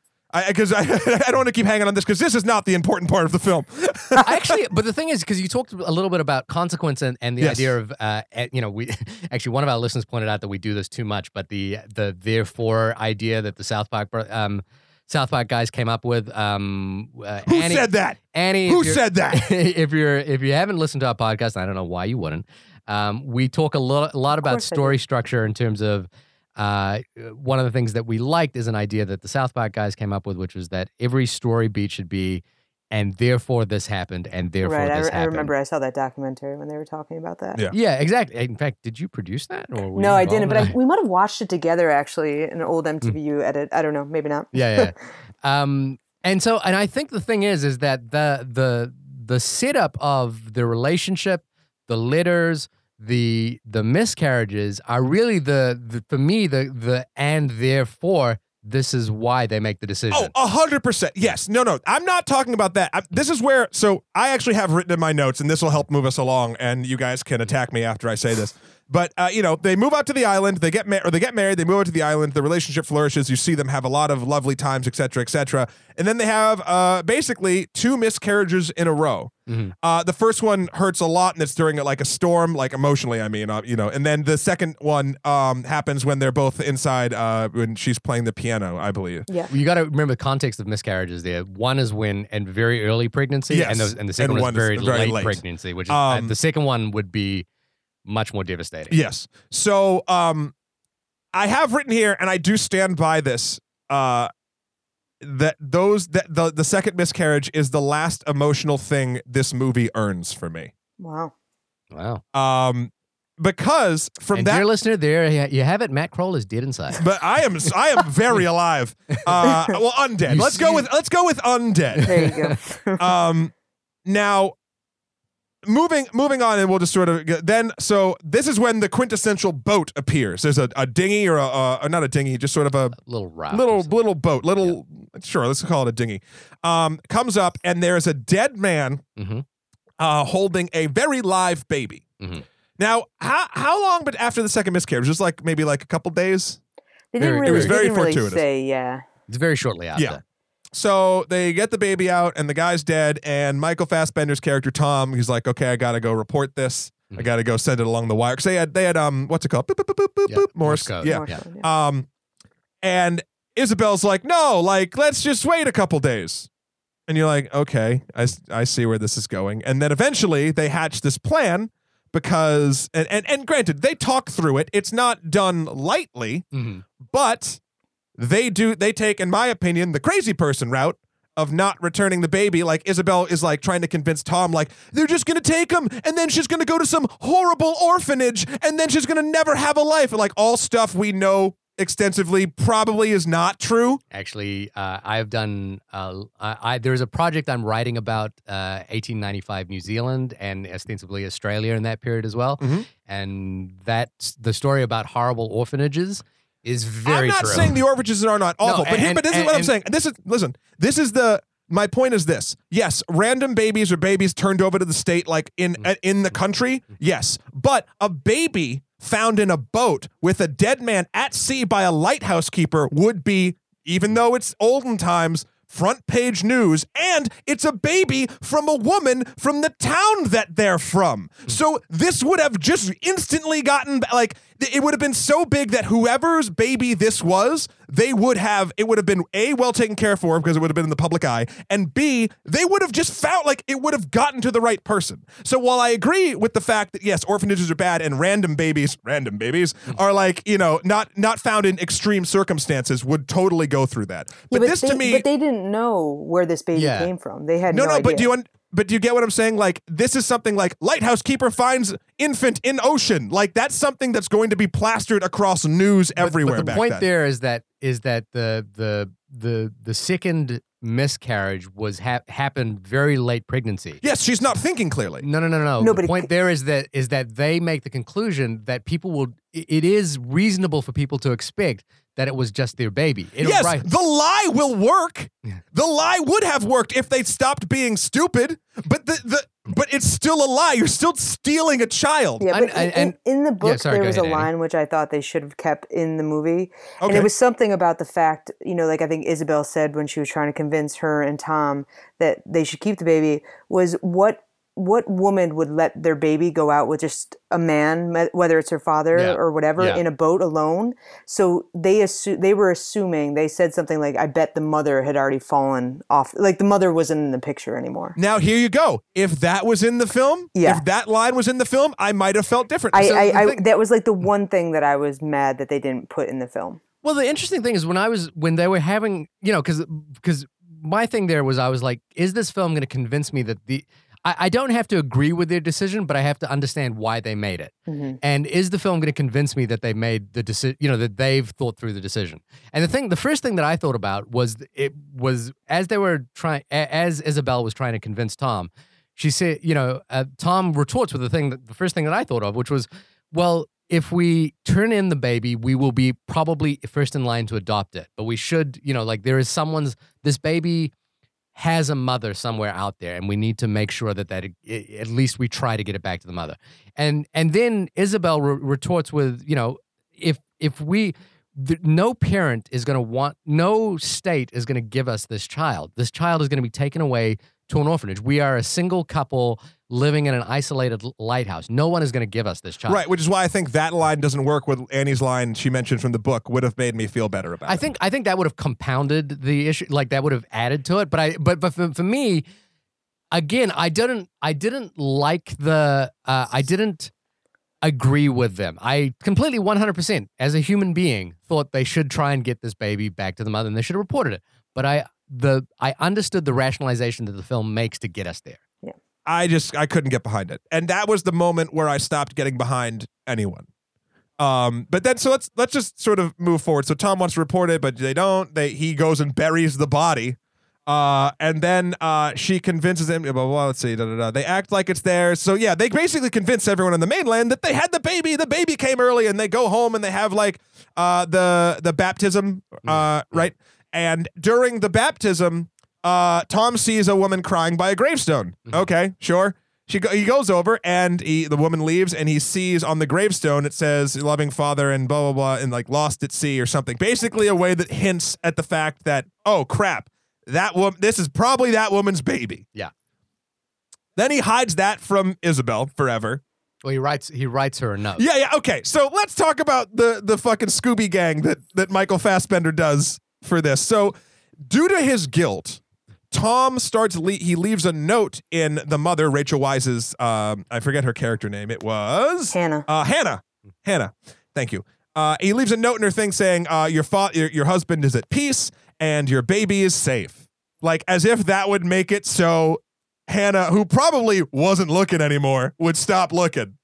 Because I, I, don't want to keep hanging on this because this is not the important part of the film. Actually, but the thing is, because you talked a little bit about consequence and, and the Yes. idea of, uh, eh, you know, we actually one of our listeners pointed out that we do this too much, but the the therefore idea that the South Park um, South Park guys came up with. Um, uh, Who Annie, said that? Annie, Who said that? if you're if you haven't listened to our podcast, I don't know why you wouldn't. Um, we talk a lot a lot about story structure in terms of. Uh, one of the things that we liked is an idea that the South Park guys came up with, which was that every story beat should be, and therefore this happened, and therefore right. I, this re- I remember I saw that documentary when they were talking about that. Yeah. Yeah, exactly. In fact, did you produce that? Or were No, you I didn't, but I, we might have watched it together actually in an old. MTVU edit. I don't know, maybe not. yeah, yeah. um, and so, and I think the thing is, is that the the the setup of the relationship, the letters, the the miscarriages are really the, the for me the the and therefore this is why they make the oh, decision. Oh, a hundred percent. Yes. No, no. I'm not talking about that. i this is where. So I actually have written in my notes, and this will help move us along. And you guys can attack me after I say this. But uh, you know, they move out to the island. They get married, or they get married. They move out to the island. The relationship flourishes. You see them have a lot of lovely times, etc., etc. And then they have uh, basically two miscarriages in a row. Mhm. Uh, the first one hurts a lot, and it's during like a storm, like emotionally. I mean, uh, you know. And then the second one um, happens when they're both inside uh, when she's playing the piano, I believe. Yeah. You got to remember the context of miscarriages. There, one is when and very early pregnancy, Yes, and, those, and the second and one one is is very, very late, late. pregnancy. Which is, uh, Um, the second one would be much more devastating. Yes. So um I have written here and I do stand by this uh that those that the the second miscarriage is the last emotional thing this movie earns for me. Wow. Wow. Um because from and that dear listener, there you you have it. Matt Kroll is dead inside. but I am I am very alive. Uh well undead. You let's go with let's go with undead. There you go. um now moving moving on and we'll just sort of get, then so this is when the quintessential boat appears there's a, a dinghy or a, a not a dinghy just sort of a little raft. little little boat little sure let's call it a dinghy um comes up and there's a dead man Mhm. uh holding a very live baby Mhm. now how how long but after the second miscarriage just like maybe like a couple days They didn't it really, was they very didn't really fortuitous. say, yeah. It's very shortly after. Yeah. So they get the baby out, and the guy's dead. And Michael Fassbender's character Tom, he's like, "Okay, I gotta go report this. I Mhm. gotta go send it along the wire." Because they had they had um, what's it called? Boop, boop, boop, boop, boop, Yeah, boop, Morse Morse. code. Yeah. More Yeah. yeah. Um, and Isabel's like, "No, like let's just wait a couple days." And you're like, "Okay, I s- I see where this is going." And then eventually they hatch this plan because and and, and granted they talk through it. It's not done lightly Mhm. but they do they take in my opinion the crazy person route of not returning the baby like isabel is like trying to convince tom like they're just gonna take him and then she's gonna go to some horrible orphanage and then she's gonna never have a life And like all stuff we know extensively probably is not true Actually, uh, I've done. Uh, I, I there's a project I'm writing about uh, 1895 New Zealand and ostensibly Australia in that period as well. Mhm. And that's the story about horrible orphanages is very i'm not true. saying the orphanages are not awful but, here, but this is and- what i'm saying. This is listen this is the my point is this. Yes random babies or babies turned over to the state like in Mm-hmm. uh, in the country yes. But a baby found in a boat with a dead man at sea by a lighthouse keeper would be even though it's olden times front page news and it's a baby from a woman from the town that they're from. So this would have just instantly gotten like it would have been so big that whoever's baby this was they would have it would have been a well taken care for because it would have been in the public eye and b they would have just found like it would have gotten to the right person so while i agree with the fact that yes orphanages are bad and random babies random babies hmm. are like you know not not found in extreme circumstances would totally go through that but, Yeah, this they, to me but they didn't know where this baby Yeah. came from. They had no, no, no, but do you un- but do you get what I'm saying? Like this is something like lighthouse keeper finds infant in ocean. Like that's something that's going to be plastered across news everywhere. But, the back point then. there is that is that the the the the second miscarriage was ha- happened very late pregnancy. Yes, she's not thinking clearly. No, no, no, no. No, but the point c- there is that is that they make the conclusion that people will. It is reasonable for people to expect that it was just their baby. It, yes, right. the lie will work. Yeah. The lie would have worked if they stopped being stupid. But the, the but it's still a lie. You're still stealing a child. Yeah, And- but and- in, and- in the book, sorry, there was ahead, a Annie. line which I thought they should have kept in the movie. And it was something about the fact, you know, like I think Isabel said when she was trying to convince her and Tom that they should keep the baby, was what what woman would let their baby go out with just a man, whether it's her father Yeah. or whatever, Yeah. in a boat alone? So they assu- they were assuming they said something like, "I bet the mother had already fallen off, like the mother wasn't in the picture anymore." Now here you go. If that was in the film, Yeah. if that line was in the film, I might have felt different. I, So I, the I that was like the one thing that I was mad that they didn't put in the film. Well, the interesting thing is when I was when they were having, you know, because because my thing there was I was like, is this film going to convince me that the I, I don't have to agree with their decision, but I have to understand why they made it. Mhm. And is the film going to convince me that they made the decision, you know, that they've thought through the decision? And the thing, the first thing that I thought about was it was as they were trying, as Isabel was trying to convince Tom, she said, you know, uh, Tom retorts with the thing that the first thing that I thought of, which was, well, if we turn in the baby, we will be probably first in line to adopt it. But we should, you know, like there is someone's, this baby has a mother somewhere out there and we need to make sure that that at least we try to get it back to the mother. And and then isabel re- retorts with you know if if we th- no parent is going to want no state is going to give us this child. This child is going to be taken away to an orphanage. We are a single couple living in an isolated lighthouse no one is going to give us this child right, which is why I think that line doesn't work with Annie's line she mentioned from the book would have made me feel better about I it. think I think that would have compounded the issue, like that would have added to it. But I but but for, for me, again, I didn't I didn't like the uh, I didn't agree with them. I completely one hundred percent as a human being thought they should try and get this baby back to the mother and they should have reported it. But I the I understood the rationalization that the film makes to get us there. I just I couldn't get behind it. And that was the moment where I stopped getting behind anyone. Um, but then so let's let's just sort of move forward. So Tom wants to report it, but they don't. They he goes and buries the body. Uh, and then uh, she convinces him. Blah, blah, blah, let's see. Da, da, da. They act like it's theirs. So yeah, they basically convince everyone on the mainland that they had the baby. The baby came early, and they go home and they have like uh, the the baptism, uh, right? And during the baptism, uh, Tom sees a woman crying by a gravestone. Okay, sure. She go, he goes over and he, the woman leaves and he sees on the gravestone it says loving father and blah blah blah and like lost at sea or something. Basically a way that hints at the fact that oh crap that woman this is probably that woman's baby. Yeah. Then he hides that from Isabel forever. Well, he writes he writes her a note. Yeah, yeah, okay. So let's talk about the the fucking Scooby gang that that Michael Fassbender does for this. So, due to his guilt, Tom starts le- he leaves a note in the mother Rachel Weisz's um I forget her character name. It was Hannah. uh Hannah. Hannah. Thank you. Uh he leaves a note in her thing saying uh your fa- your, your husband is at peace and your baby is safe. Like as if that would make it so Hannah, who probably wasn't looking anymore, would stop looking.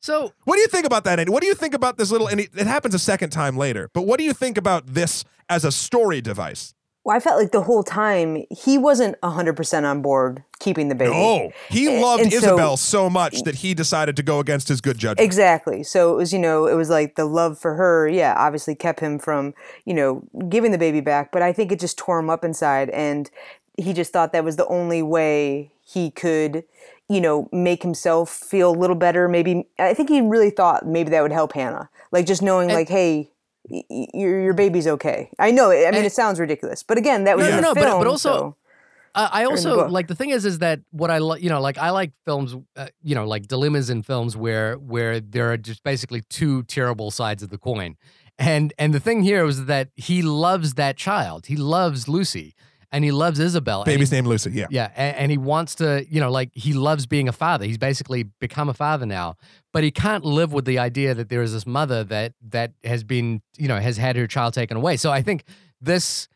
So What do you think about that, Annie? What do you think about this little? And it it happens a second time later. But what do you think about this as a story device? Well, I felt like the whole time he wasn't 100% on board keeping the baby. No, he A- loved and Isabel so much that he decided to go against his good judgment. Exactly. So it was, you know, it was like the love for her, yeah, obviously kept him from, you know, giving the baby back, but I think it just tore him up inside and he just thought that was the only way he could, you know, make himself feel a little better. Maybe I think he really thought maybe that would help Hannah. Like just knowing And- like, hey, y- y- your your baby's okay. I know. I mean, And- it sounds ridiculous, but again, that was No, in no, the no, but- film. but also- so- Uh, I also like the thing is is that what I like you know like I like films uh, you know like dilemmas in films where where there are just basically two terrible sides of the coin, and and the thing here was that he loves that child he loves Lucy and he loves Isabel and he- Baby's name Lucy. Yeah. yeah, and, and he wants to, you know, like he loves being a father. He's basically become a father now, but he can't live with the idea that there is this mother that that has been, you know, has had her child taken away. So I think this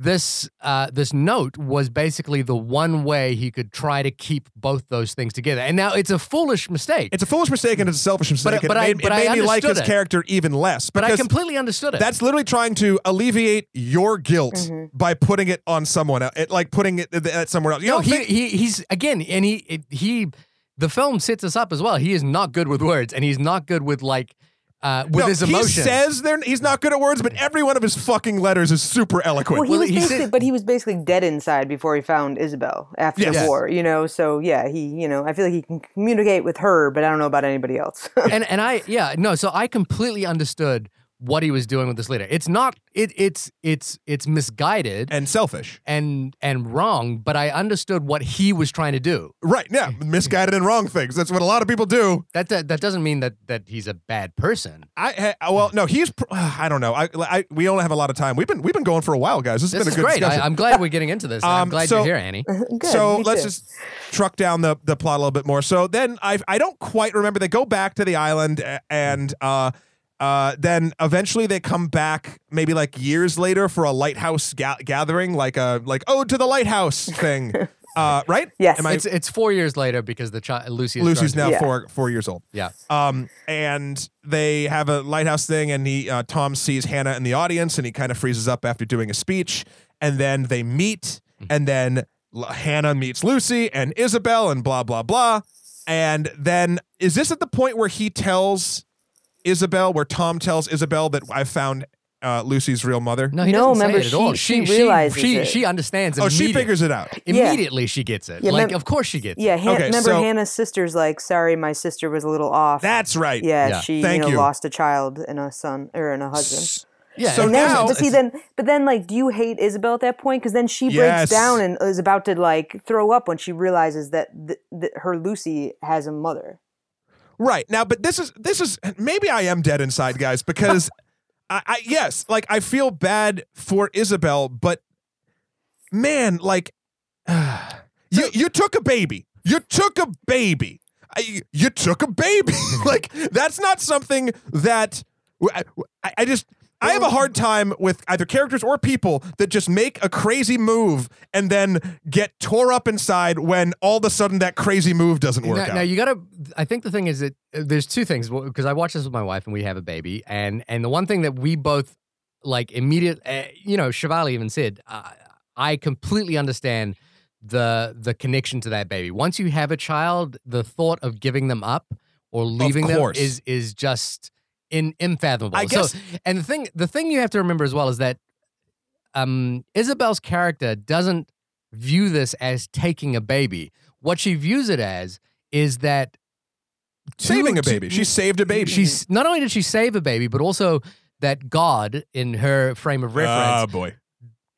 this uh, this note was basically the one way he could try to keep both those things together. And now it's a foolish mistake. It's a foolish mistake and it's a selfish mistake. but and I- it made, but it I made me like his it. character even less. but I completely understood it. That's literally trying to alleviate your guilt Mm-hmm. by putting it on someone else, it, like putting it at somewhere else. You no, don't he, think- he he's again, and he it, he the film sets us up as well. He is not good with words, and he's not good with like uh, with No, his emotion. He says they're, he's not good at words, but every one of his fucking letters is super eloquent. Well, he was he basically, said- but he was basically dead inside before he found Isabel after Yes. the war. You know, so yeah, he, you know, I feel like he can communicate with her, but I don't know about anybody else. and and I yeah no, so I completely understood what he was doing with this leader. It's not it it's it's it's misguided and selfish. and and wrong, but I understood what he was trying to do. Right, yeah. Misguided and wrong things. That's what a lot of people do. That that, that doesn't mean that that he's a bad person. I, I well, no, he's. I don't know. I, I we only have a lot of time. We've been we've been going for a while, guys. This has This been is a good great. I, discussion. I'm glad we're getting into this. I'm Um, glad so- you're here, Annie. Good. so let's too. just truck down the the plot a little bit more. So then I I don't quite remember. They go back to the island and uh uh then eventually they come back maybe like years later for a lighthouse ga- gathering like a like ode to the lighthouse thing. uh right? Yes. I, It's it's four years later because the child Lucy is Lucy's now Yeah. four four years old. Yeah. Um, and they have a lighthouse thing, and he uh, Tom sees Hannah in the audience, and he kind of freezes up after doing a speech, and then they meet, and then L- Hannah meets Lucy and Isabel, and blah blah blah, and then is this at the point where he tells Isabel, where Tom tells Isabel that I found uh, Lucy's real mother? No, he No, doesn't remember, say it at all. she- she realizes she, it. she understands. Oh, she immediate- figures it out. Yeah. Immediately, she gets it. Yeah, like, mem- of course, she gets. Yeah, it. Han- Okay, remember so- Hannah's sister's like, sorry, my sister was a little off. That's right. yeah, Yeah. she Thank you know you. lost a child and a son or and a husband. Yeah, So and And then, now- but see, then, but then, like, do you hate Isabel at that point? Because then she breaks Yes. down and is about to like throw up when she realizes that th- th- her Lucy has a mother. Right. Now, but this is this is maybe I am dead inside, guys, because I, I yes, like I feel bad for Isabel, but man, like you you took a baby, you took a baby, I, you took a baby, like that's not something that I, I just. I have a hard time with either characters or people that just make a crazy move and then get tore up inside when all of a sudden that crazy move doesn't work now, out. now you gotta. I think the thing is that uh, there's two things because I watch this with my wife and we have a baby, and and the one thing that we both like immediate, uh, you know, Chevali even said, uh, I completely understand the the connection to that baby. Once you have a child, the thought of giving them up or leaving them is is just in unfathomable. I guess- so, and the thing the thing you have to remember as well is that um, Isabel's character doesn't view this as taking a baby. What she views it as is that saving a baby. She saved a baby. She's not only did she save a baby, but also that God, in her frame of reference, Oh boy.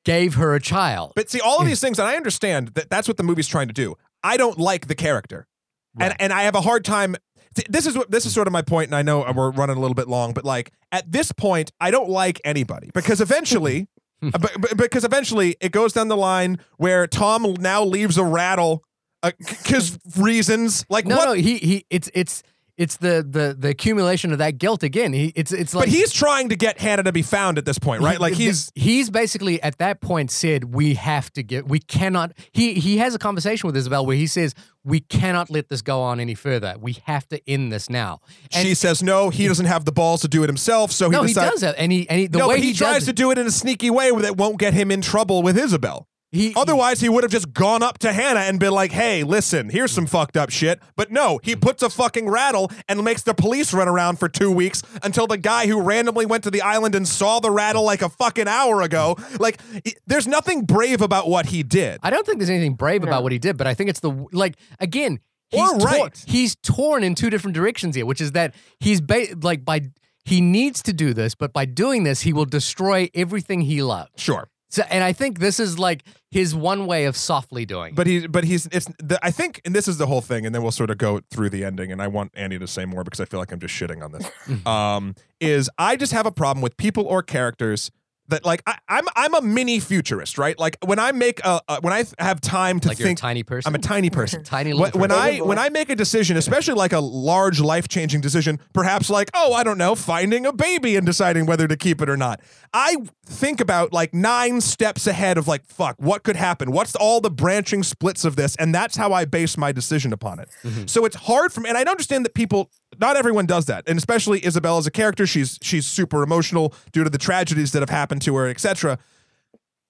gave her a child. But see, all of these things, and I understand that that's what the movie's trying to do. I don't like the character, Right. and and I have a hard time. Th- This is what this is sort of my point, and I know we're running a little bit long, but like at this point, I don't like anybody because eventually, uh, b- b- because eventually it goes down the line where Tom now leaves a rattle, because reasons like no, what. no, he he. It's it's it's the the the accumulation of that guilt again. He it's it's like but he's trying to get Hannah to be found at this point, right? Like he's he's basically at that point said we have to get we cannot he he has a conversation with Isabel where he says we cannot let this go on any further. We have to end this now. And she says no, he doesn't have the balls to do it himself, so he no, he decides. does have and he and he, the no, way but he, he, tries to do it in a sneaky way that won't get him in trouble with Isabel. He, Otherwise, he would have just gone up to Hannah and been like, "Hey, listen, here's some fucked up shit." But no, he puts a fucking rattle and makes the police run around for two weeks until the guy who randomly went to the island and saw the rattle like a fucking hour ago. Like, there's nothing brave about what he did. I don't think there's anything brave No. about what he did, but I think it's the like again. He's Or tor- right. he's torn in two different directions here, which is that he's ba- like by he needs to do this, but by doing this, he will destroy everything he loves. Sure, So, and I think this is like his one way of softly doing. it. but he, but he's, it's. The, I think, and this is the whole thing, and then we'll sort of go through the ending. And I want Annie to say more because I feel like I'm just shitting on this. um, is I just have a problem with people or characters that like I, I'm I'm a mini futurist, right? Like when I make a, a when I have time to like you're a think, tiny person. I'm a tiny person. tiny When, little when person. I when. I make a decision, especially like a large life changing decision, perhaps like oh I don't know, finding a baby and deciding whether to keep it or not, I think about like nine steps ahead of like fuck what could happen, what's all the branching splits of this, and that's how I base my decision upon it. Mm-hmm. So it's hard for me, and I understand that people, not everyone does that, and especially Isabel as a character, she's she's super emotional due to the tragedies that have happened to her, etc.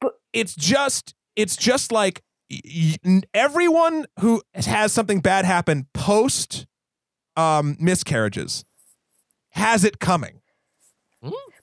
But- it's just it's just like y- y- everyone who has something bad happen post um, miscarriages has it coming,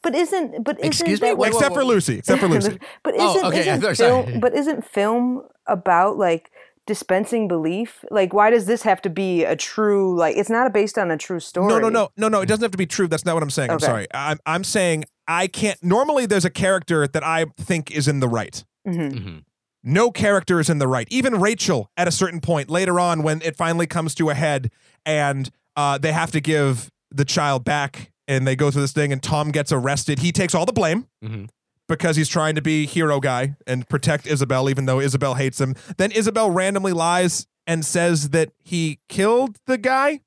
But isn't but isn't Excuse me? that Wait, what- except for Lucy. Except for Lucy. but Oh, isn't, okay, isn't film but isn't film about like dispensing belief? Like why does this have to be a true like it's not based on a true story. No, no, no, no, no. It doesn't have to be true. That's not what I'm saying. I'm sorry. I'm I'm saying I can't. Normally, there's a character that I think is in the right. hmm Mhm. No character is in the right. Even Rachel, at a certain point later on, when it finally comes to a head, and uh, they have to give the child back, and they go through this thing, and Tom gets arrested. He takes all the blame Mhm. Because he's trying to be hero guy and protect Isabel, even though Isabel hates him. Then Isabel randomly lies and says that he killed the guy.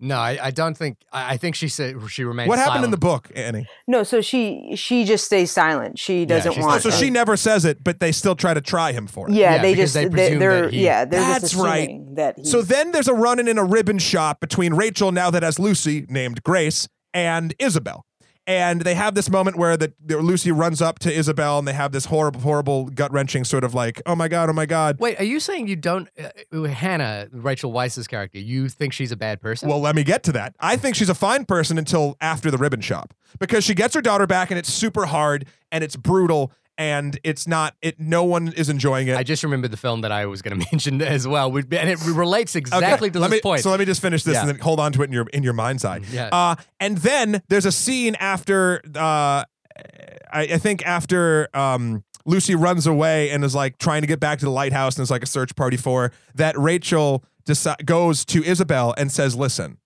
No, I, I don't think. I, I think she said she remained. What happened in the book, Annie? No, so she she just stays silent. She doesn't she's Oh, want so she never says it, but they still try to try him for it. yeah, Yeah, they because just they they presume are that he- yeah, they're That's just right. assuming that he So then there's a run in in a ribbon shop between Rachel, now that has Lucy, named Grace, and Isabel. And they have this moment where the, the Lucy runs up to Isabel and they have this horrible, horrible, gut wrenching sort of like, oh my God, oh my God. Wait, are you saying you don't? Uh, Hannah, Rachel Weisz's character, you think she's a bad person? Well, let me get to that. I think she's a fine person until after the ribbon shop because she gets her daughter back and it's super hard and it's brutal and it's not, it. no one is enjoying it. I just remembered the film that I was going to mention as well, We- and it relates Okay, exactly to let this me, point. So let me just finish this Yeah. and then hold on to it in your in your mind's eye. Yeah. Uh, and then there's a scene after uh, I, I think after um, Lucy runs away and is like trying to get back to the lighthouse and there's like a search party for her, that Rachel deci- goes to Isabel and says, "Listen,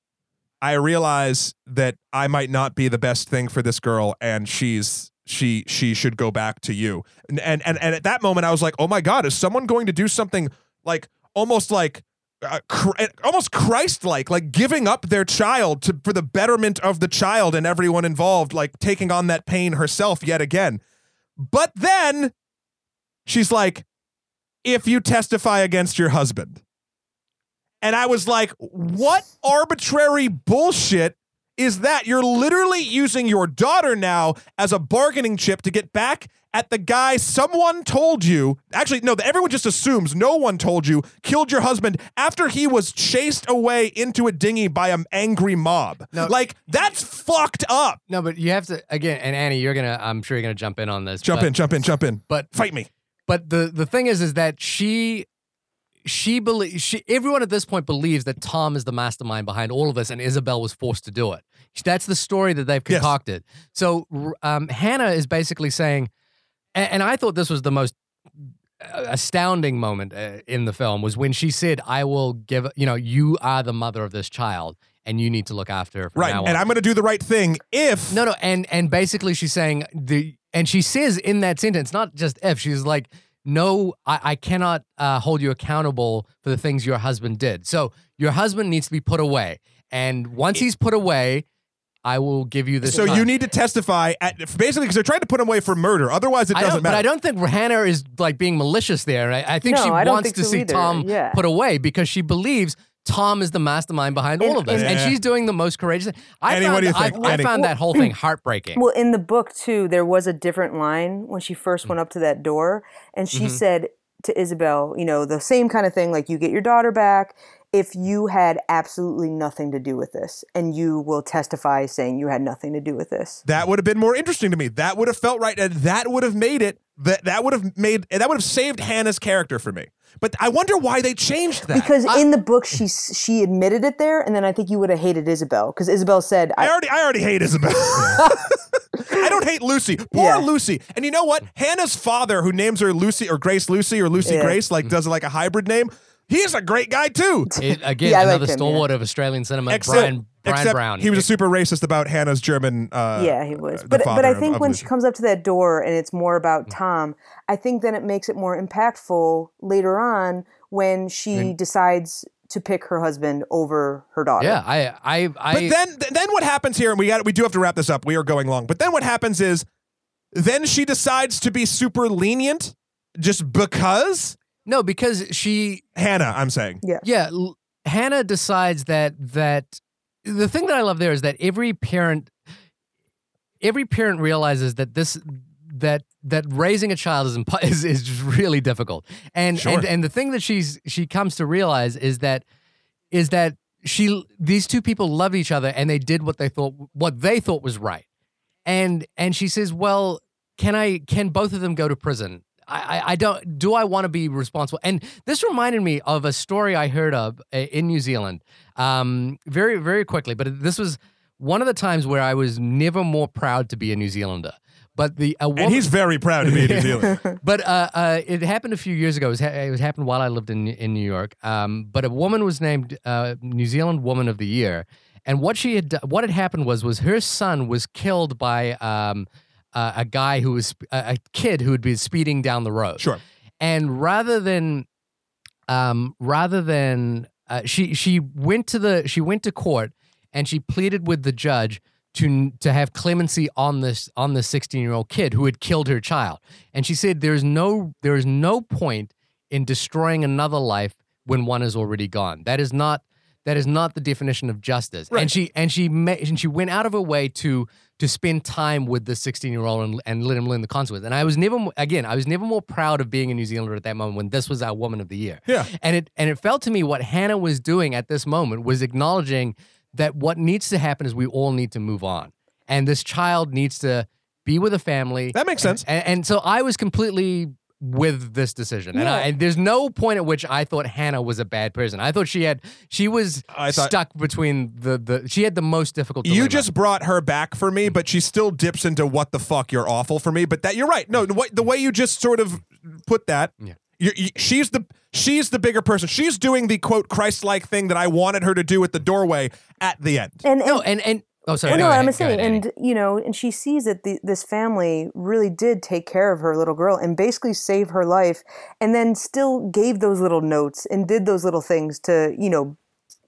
I realize that I might not be the best thing for this girl, and she's." She she should go back to you, and, and and and at that moment I was like, oh my god, is someone going to do something like almost like uh, cr- almost Christ-like, like giving up their child to for the betterment of the child and everyone involved, like taking on that pain herself yet again. But then she's like, "If you testify against your husband," and I was like, "What arbitrary bullshit?" Is that you're literally using your daughter now as a bargaining chip to get back at the guy someone told you, actually, no, everyone just assumes no one told you, killed your husband after he was chased away into a dinghy by an angry mob. No. Like, that's fucked up. no, but you have to again. And Annie, you're gonna. I'm sure you're gonna jump in on this. Jump but, in, jump in, jump in. But Fight me. But the the thing is, is that she she believes she everyone at this point believes that Tom is the mastermind behind all of this, and Isabel was forced to do it. That's the story that they've Yes. concocted. So um, Hannah is basically saying, and, and I thought this was the most uh, astounding moment uh, in the film was when she said, "I will give you know you are the mother of this child, and you need to look after her from Right. now on." And I'm going to do the right thing if. No, no, and and basically she's saying the and she says in that sentence, not just if, she's like, no, I, I cannot uh, hold you accountable for the things your husband did. So your husband needs to be put away, and once he's put away, I will give you this. So you need to testify at basically because they're trying to put him away for murder. Otherwise, it doesn't don't, matter. but I don't think Hannah is like being malicious there. I, I think No, she I wants think to so see either. Tom Yeah. put away because she believes Tom is the mastermind behind all of this, and and- she's doing the most courageous thing. I Annie, found, what do you I- think? I, Annie? found that whole thing heartbreaking. Well, in the book too, there was a different line when she first went up to that door, and she Mhm. said to Isabel, you know, the same kind of thing, like you get your daughter back if you had absolutely nothing to do with this, and you will testify saying you had nothing to do with this. that would have been more interesting to me. That would have felt right, and that would have made it. That that would have made that would have saved Hannah's character for me. But I wonder why they changed that. Because in the book, she she admitted it there, and then I think you would have hated Isabel because Isabel said, I I, already I already hate Isabel. I don't hate Lucy. Poor Yeah. Lucy. And you know what? Hannah's father, who names her Lucy or Grace Lucy or Lucy Yeah. Grace, like mm. does like a hybrid name. He's a great guy too. It, again, Yeah, I another liked him, stalwart of Australian cinema, Excellent. Bryan Bryan Except Brown. he was a super racist about Hannah's German. Uh, yeah, he was. But but I think of when Lucy. she comes up to that door and it's more Mm. about Tom, I think then it makes it more impactful later on when she decides to pick her husband over her daughter. yeah, I, I, I. But then, then what happens here? And we got, we do have to wrap this up. We are going long. But then what happens is, then she decides to be super lenient, just because no, because she Hannah. I'm saying. Yeah, L- Hannah decides that that the thing that I love there is that every parent every parent realizes that this that that raising a child is impo- is, is really difficult. And Sure. and and the thing that she's she comes to realize is that is that she these two people love each other and they did what they thought what they thought was right. And and she says, "Well, can I can both of them go to prison?" I, I- I don't. Do I want to be responsible? And this reminded me of a story I heard of uh, in New Zealand, um, very very quickly. But this was one of the times where I was never more proud to be a New Zealander. But the a woman, And he's very proud to be in New Zealand. but uh, uh, it happened a few years ago. It, was ha- it was happened while I lived in in New York. Um, but a woman was named uh, New Zealand Woman of the Year, and what she had what had happened was was her son was killed by um, uh, a guy who was a, kid who had been speeding down the road. Sure. And rather than um, rather than uh, she she went to the she went to court and she pleaded with the judge to to have clemency on this on the 16 year old kid who had killed her child and she said there's no there is no point in destroying another life when one is already gone that is not that is not the definition of justice Right. and she and she ma- and she went out of her way to to spend time with the 16 year old and, and let him learn the consequences and i was never again i was never more proud of being a new zealander at that moment when this was our woman of the year Yeah. and it and it felt to me what Hannah was doing at this moment was acknowledging that what needs to happen is we all need to move on. And this child needs to be with a family. That makes sense. And, and so I was completely with this decision. And, I, and there's no point at which I thought Hannah was a bad person. I thought she had she was I thought- stuck between the the she had the most difficult You just brought her back for me, but she still dips into what the fuck you're awful for me. But that you're right. No, the way, the way you just sort of put that, Yeah. you you, she's the she's the bigger person. She's doing the quote Christ-like thing that I wanted her to do at the doorway at the end. And, and No, and and oh sorry. Well, no, ahead, I'm go saying, ahead, and you know, and she sees that the, this family really did take care of her little girl and basically save her life, and then still gave those little notes and did those little things to, you know,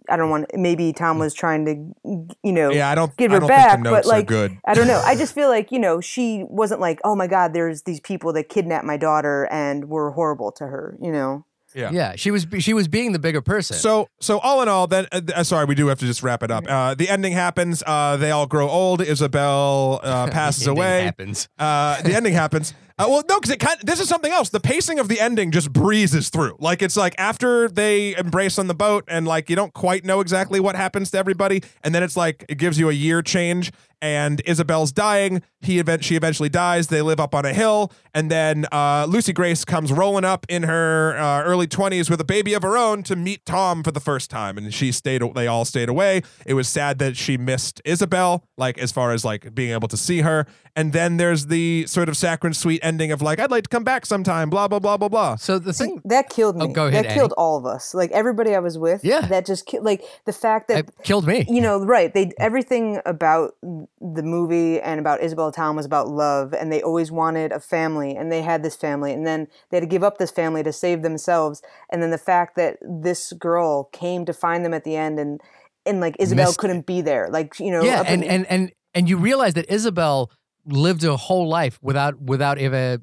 I don't want. Maybe Tom was trying to, you know, Yeah, I don't. give I her don't back, think the notes but like, good. I don't know. I just feel like you know, she wasn't like, oh my God, there's these people that kidnapped my daughter and were horrible to her. You know, Yeah. yeah, she was she was being the bigger person. So, so all in all, then, uh, uh, sorry, we do have to just wrap it up. Uh, the ending happens. Uh, they all grow old. Isabel uh, passes away. happens. Uh, the ending happens. Uh, well, no, because it kind. Of, This is something else. The pacing of the ending just breezes through. Like it's like after they embrace on the boat, and like you don't quite know exactly what happens to everybody, and then it's like it gives you a year change. And Isabel's dying. He event she eventually dies. They live up on a hill, and then uh, Lucy Grace comes rolling up in her uh, early twenties with a baby of her own to meet Tom for the first time, and she stayed. They all stayed away. It was sad that she missed Isabel, like as far as like being able to see her. And then there's the sort of saccharine sweet ending of like, I'd like to come back sometime. Blah blah blah blah blah. So the See, thing that killed oh, me. Oh, go ahead, that killed all of us. Like everybody I was with. Yeah. that just ki- like the fact that it killed me. you know right they mm. everything about the movie and about isabel town was about love and they always wanted a family and they had this family and then they had to give up this family to save themselves and then the fact that this girl came to find them at the end and and like isabel Missed- couldn't be there like you know yeah and, in- and and and you realize that isabel lived her whole life without without ever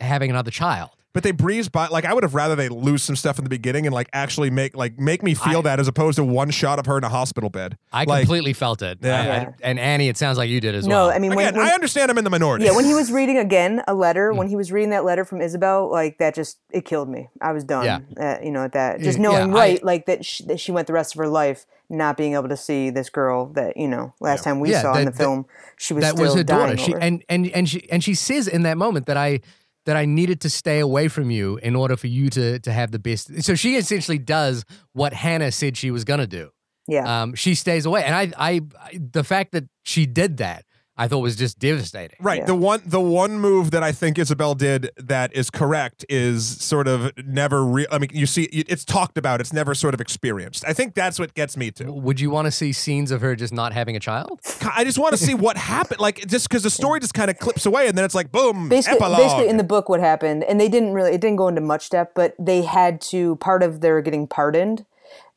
having another child But they breeze by. Like I would have rather they lose some stuff in the beginning and like actually make like make me feel I- that as opposed to one shot of her in a hospital bed. i Like, completely felt it Yeah. I- I- and annie it sounds like you did as no well No, i mean when, Again, when I understand I'm in the minority. yeah when he was reading again a letter Mm. when he was reading that letter from isabel like that just it killed me i was done Yeah. uh, you know at that just Yeah, knowing I- right like that she, that she went the rest of her life not being able to see this girl that you know last time we Yeah, saw in that- the film she was that still was her daughter dying she over. and and and she and she says in that moment that i that i needed to stay away from you in order for you to to have the best so she essentially does what hannah said she was going to do yeah um, she stays away. And I, I, I, the fact that she did that, I thought was just devastating. Right. Yeah. The one the one move that I think Isabel did that is correct is sort of never real. I mean, you see, it's talked about. It's never sort of experienced. I think that's what gets me to. Would you want to see scenes of her just not having a child? I just want to see what happened. Like just because the story just kind of clips away, and then it's like boom, basically, epilogue. basically in the book what happened and they didn't really it didn't go into much depth but they had to part of their getting pardoned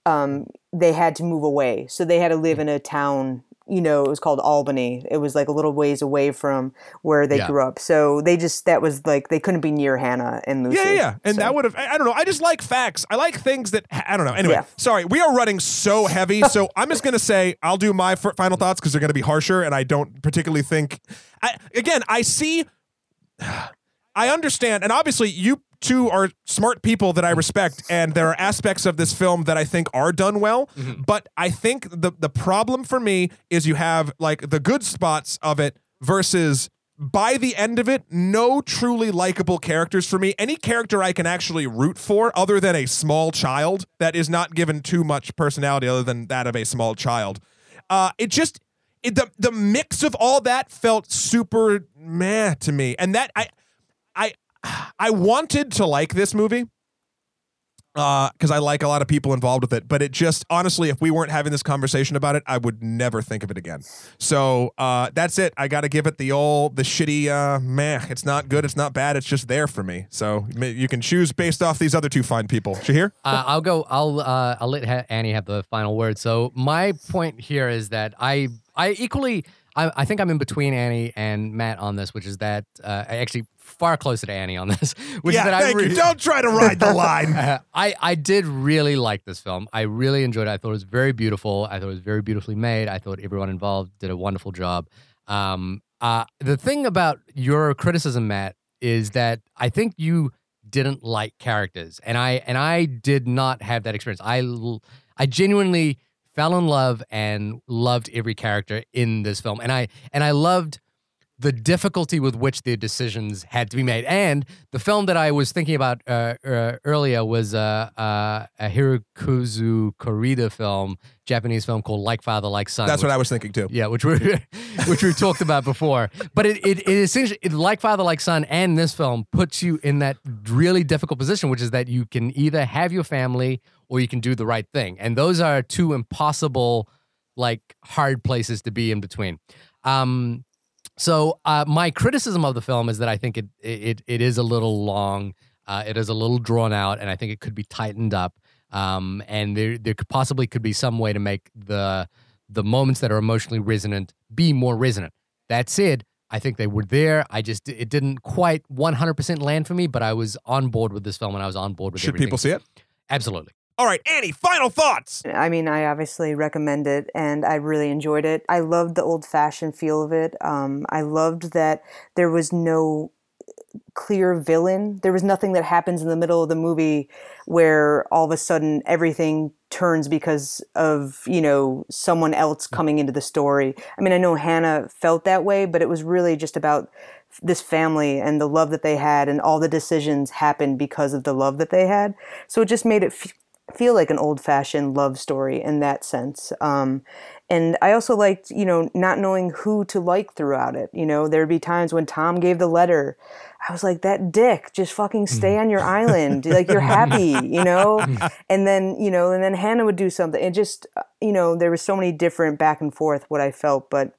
um, they had to move away so they had to live in a town you know it was called albany it was like a little ways away from where they Yeah. grew up so they just that was like they couldn't be near hannah and lucy Yeah, yeah. And So- that would have, I don't know. I just like facts. I like things that, I don't know. Anyway, Yeah. sorry. We are running so heavy. so I'm just going to say, I'll do my f- final thoughts because they're going to be harsher. And I don't particularly think, I, again, I see, I understand. And obviously, you two are smart people that I respect. And there are aspects of this film that I think are done well. But I think the, the problem for me is you have like the good spots of it versus by the end of it, no truly likable characters for me. Any character I can actually root for, other than a small child that is not given too much personality, other than that of a small child. Uh, it just it, the the mix of all that felt super meh to me, and that I I wanted to like this movie because I like a lot of people involved with it. But it just honestly, if we weren't having this conversation about it, I would never think of it again. So uh, that's it. I got to give it the old, the shitty, uh, meh. It's not good. It's not bad. It's just there for me. So you can choose based off these other two fine people. Shahir? Uh, I'll go. I'll. Uh, I'll let Annie have the final word. So my point here is that I. I equally. I, I think I'm in between Annie and Matt on this, which is that uh, I actually far closer to Annie on this, which yeah, is that I thank re- you. Don't try to ride the line. I, I did really like this film. I really enjoyed it. I thought it was very beautiful. I thought it was very beautifully made. I thought everyone involved did a wonderful job. Um, uh, the thing about your criticism, Matt, is that I think you didn't like characters, and I and I did not have that experience. I I genuinely fell in love and loved every character in this film, and I and I loved the difficulty with which the decisions had to be made. And the film that I was thinking about uh, uh, earlier was uh, uh, a Hirokazu Kore-eda film, Japanese film called Like Father, Like Son. That's which- what I was thinking too. yeah, which we which we've talked about before. But it it, it essentially it, like Father Like Son and this film puts you in that really difficult position, which is that you can either have your family or you can do the right thing, and those are two impossible, like hard places to be in between. Um, so uh, my criticism of the film is that I think it it it is a little long. Uh, it is a little drawn out, and I think it could be tightened up. Um, and there there could possibly could be some way to make the the moments that are emotionally resonant be more resonant. That said, I think they were there. I just it didn't quite 100% land for me, but I was on board with this film and I was on board with Should everything. people see it? Absolutely. All right, Annie, final thoughts. I mean, I obviously recommend it and I really enjoyed it. I loved the old fashioned feel of it. Um, I loved that there was no clear villain. There was nothing that happens in the middle of the movie where all of a sudden everything turns because of, you know, someone else coming into the story. I mean, I know Hannah felt that way, but it was really just about this family and the love that they had and all the decisions happened because of the love that they had. So it just made it f- feel like an old fashioned love story in that sense. Um, and I also liked, you know, not knowing who to like throughout it. You know, there'd be times when Tom gave the letter. I was like, that dick, just fucking stay on your island. Like, you're happy, you know? And then, you know, and then Hannah would do something. It just, uh, you know, there was so many different back and forth what I felt, but,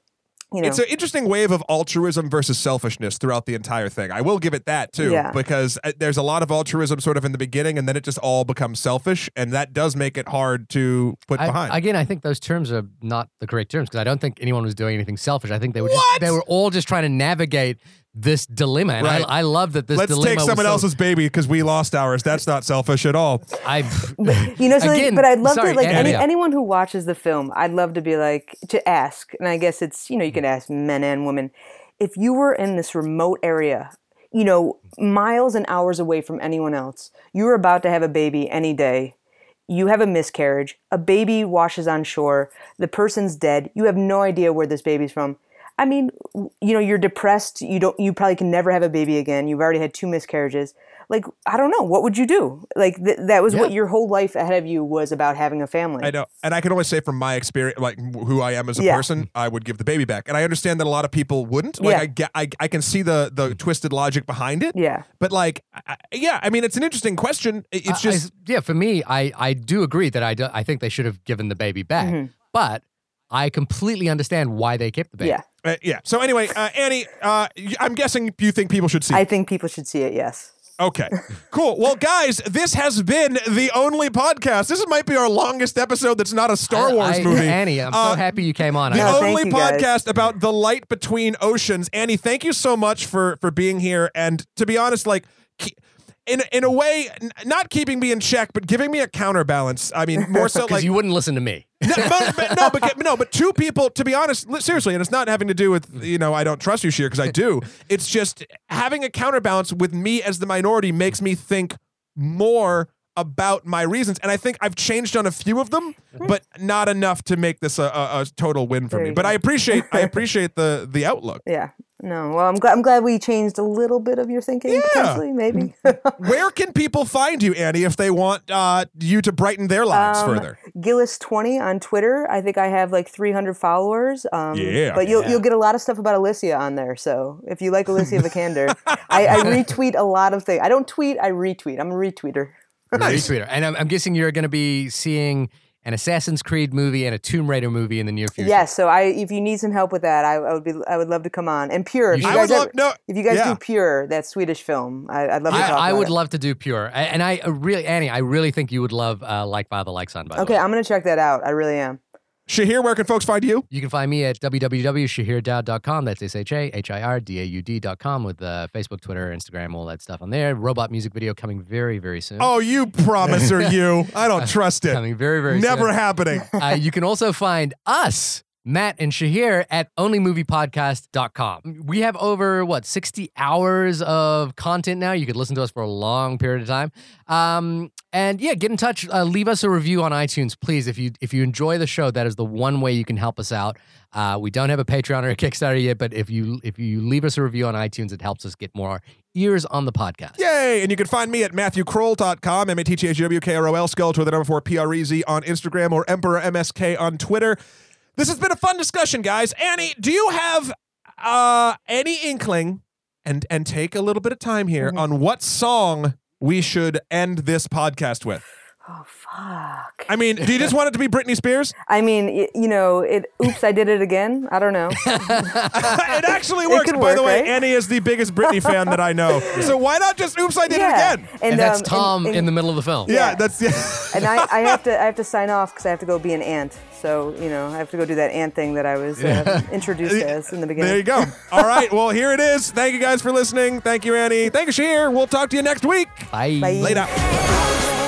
you know. It's an interesting wave of altruism versus selfishness throughout the entire thing. I will give it that too, Yeah. because uh, there's a lot of altruism sort of in the beginning, and then it just all becomes selfish, and that does make it hard to put I- behind. again, I think those terms are not the correct terms because I don't think anyone was doing anything selfish. I think they were just, they were all just trying to navigate this dilemma, and Right. I, I love that this Let's dilemma take was someone so- else's baby because we lost ours. That's not selfish at all. I you know, so like- Again, but I'd love sorry, to like Anna, any, yeah. anyone who watches the film, I'd love to be like to ask, and I guess it's you know you can ask men and women, if you were in this remote area, you know, miles and hours away from anyone else, you were about to have a baby any day. You have a miscarriage, a baby washes on shore, the person's dead, you have no idea where this baby's from. I mean, you know, you're depressed, you don't you probably can never have a baby again. You've already had two miscarriages. like I don't know, what would you do? Like th- that was Yeah. what your whole life ahead of you was about having a family. I know, and I can only say from my experience, like who I am as a Yeah. person, I would give the baby back, and I understand that a lot of people wouldn't. Like Yeah. I get, I, I can see the the twisted logic behind it. Yeah. But like, I, I- yeah, I mean, it's an interesting question. It- It's I- I- just yeah, for me, I I do agree that I do, I think they should have given the baby back, Mhm. but I completely understand why they kept the baby. Yeah. Uh, yeah. So anyway, uh, Annie, uh, y- I'm guessing you think people should see. I it. think people should see it, yes. Okay, cool. Well, guys, this has been the only podcast. This might be our longest episode that's not a Star I- Wars I- movie. Annie, I'm Uh, so happy you came on. the I- No, thank only you, guys. podcast about the light between oceans. Annie, thank you so much for for being here. And to be honest, like. Ke- In, in a way, n- not keeping me in check, but giving me a counterbalance. I mean, more so because like you wouldn't listen to me. no, but, but- no, but no, but two people. To be honest, li- seriously, and it's not having to do with you know I don't trust you, Shahir, because I do. It's just having a counterbalance with me as the minority makes me think more about my reasons, and I think I've changed on a few of them, but not enough to make this a, a, a total win for There me. But go. I appreciate I appreciate the the outlook. Yeah. No. Well, I'm glad I'm glad we changed a little bit of your thinking Yeah. potentially, maybe. Where can people find you, Annie, if they want uh, you to brighten their lives Um, further? Gillies20 on Twitter. I think I have like 300 followers. Um, Yeah. But you'll Yeah. you'll get a lot of stuff about Alicia on there. So if you like Alicia Vikander, I, I retweet a lot of things. I don't tweet, I retweet. I'm a retweeter. Nice. Retweeter. And I'm, I'm guessing you're going to be seeing an Assassin's Creed movie and a Tomb Raider movie in the near future. Yes. So I if you need some help with that, I, I would be I would love to come on. And Pure. If You you guys would ever, love no. if you guys yeah. do Pure, that Swedish film, I, I'd love to talk I, I about would it. love to do Pure, and I uh, really, Annie, I really think you would love uh, Like Father, Like Son. By the Okay, way, I'm gonna check that out. I really am. Shahir, where can folks find you? you can find me at www.shahirdaud.com. That's s h a h i r d a u d.com with uh, Facebook, Twitter, Instagram, all that stuff on there. Robot music video coming very, very soon. Oh, you promiser, you. I don't trust it. coming very, very Never soon. happening. uh, you can also find us, Matt and Shahir, at onlymoviepodcast.com. We have over, what, 60 hours of content now. You could listen to us for a long period of time. Um, and yeah, get in touch. Uh, leave us a review on iTunes, please. If you if you enjoy the show, that is the one way you can help us out. Uh, we don't have a Patreon or a Kickstarter yet, but if you if you leave us a review on iTunes, it helps us get more ears on the podcast. Yay! And you can find me at MatthewKroll.com, M A T T H W K R O L, skeleton with the number four P R E Z on Instagram or Emperor MSK on Twitter. This has been a fun discussion, guys. Annie, do you have uh, any inkling and and take a little bit of time here Mhm. on what song we should end this podcast with? Oh fuck. I mean, do you just want it to be Britney Spears? I mean, y- you know, it. Oops, I did it again. I don't know. it actually works. could By the way, right? Annie is the biggest Britney fan that I know. So why not just Oops, I did yeah. it again? And, that's um, Tom and, in the middle of the film. Yeah, Yeah. that's yeah. and I, I have to I have to sign off because I have to go be an ant. So you know I have to go do that ant thing that I was uh, introduced as in the beginning. There you go. All right. Well, here it is. Thank you guys for listening. Thank you, Annie. Thank you, Shahir. We'll talk to you next week. Bye. Bye. Later.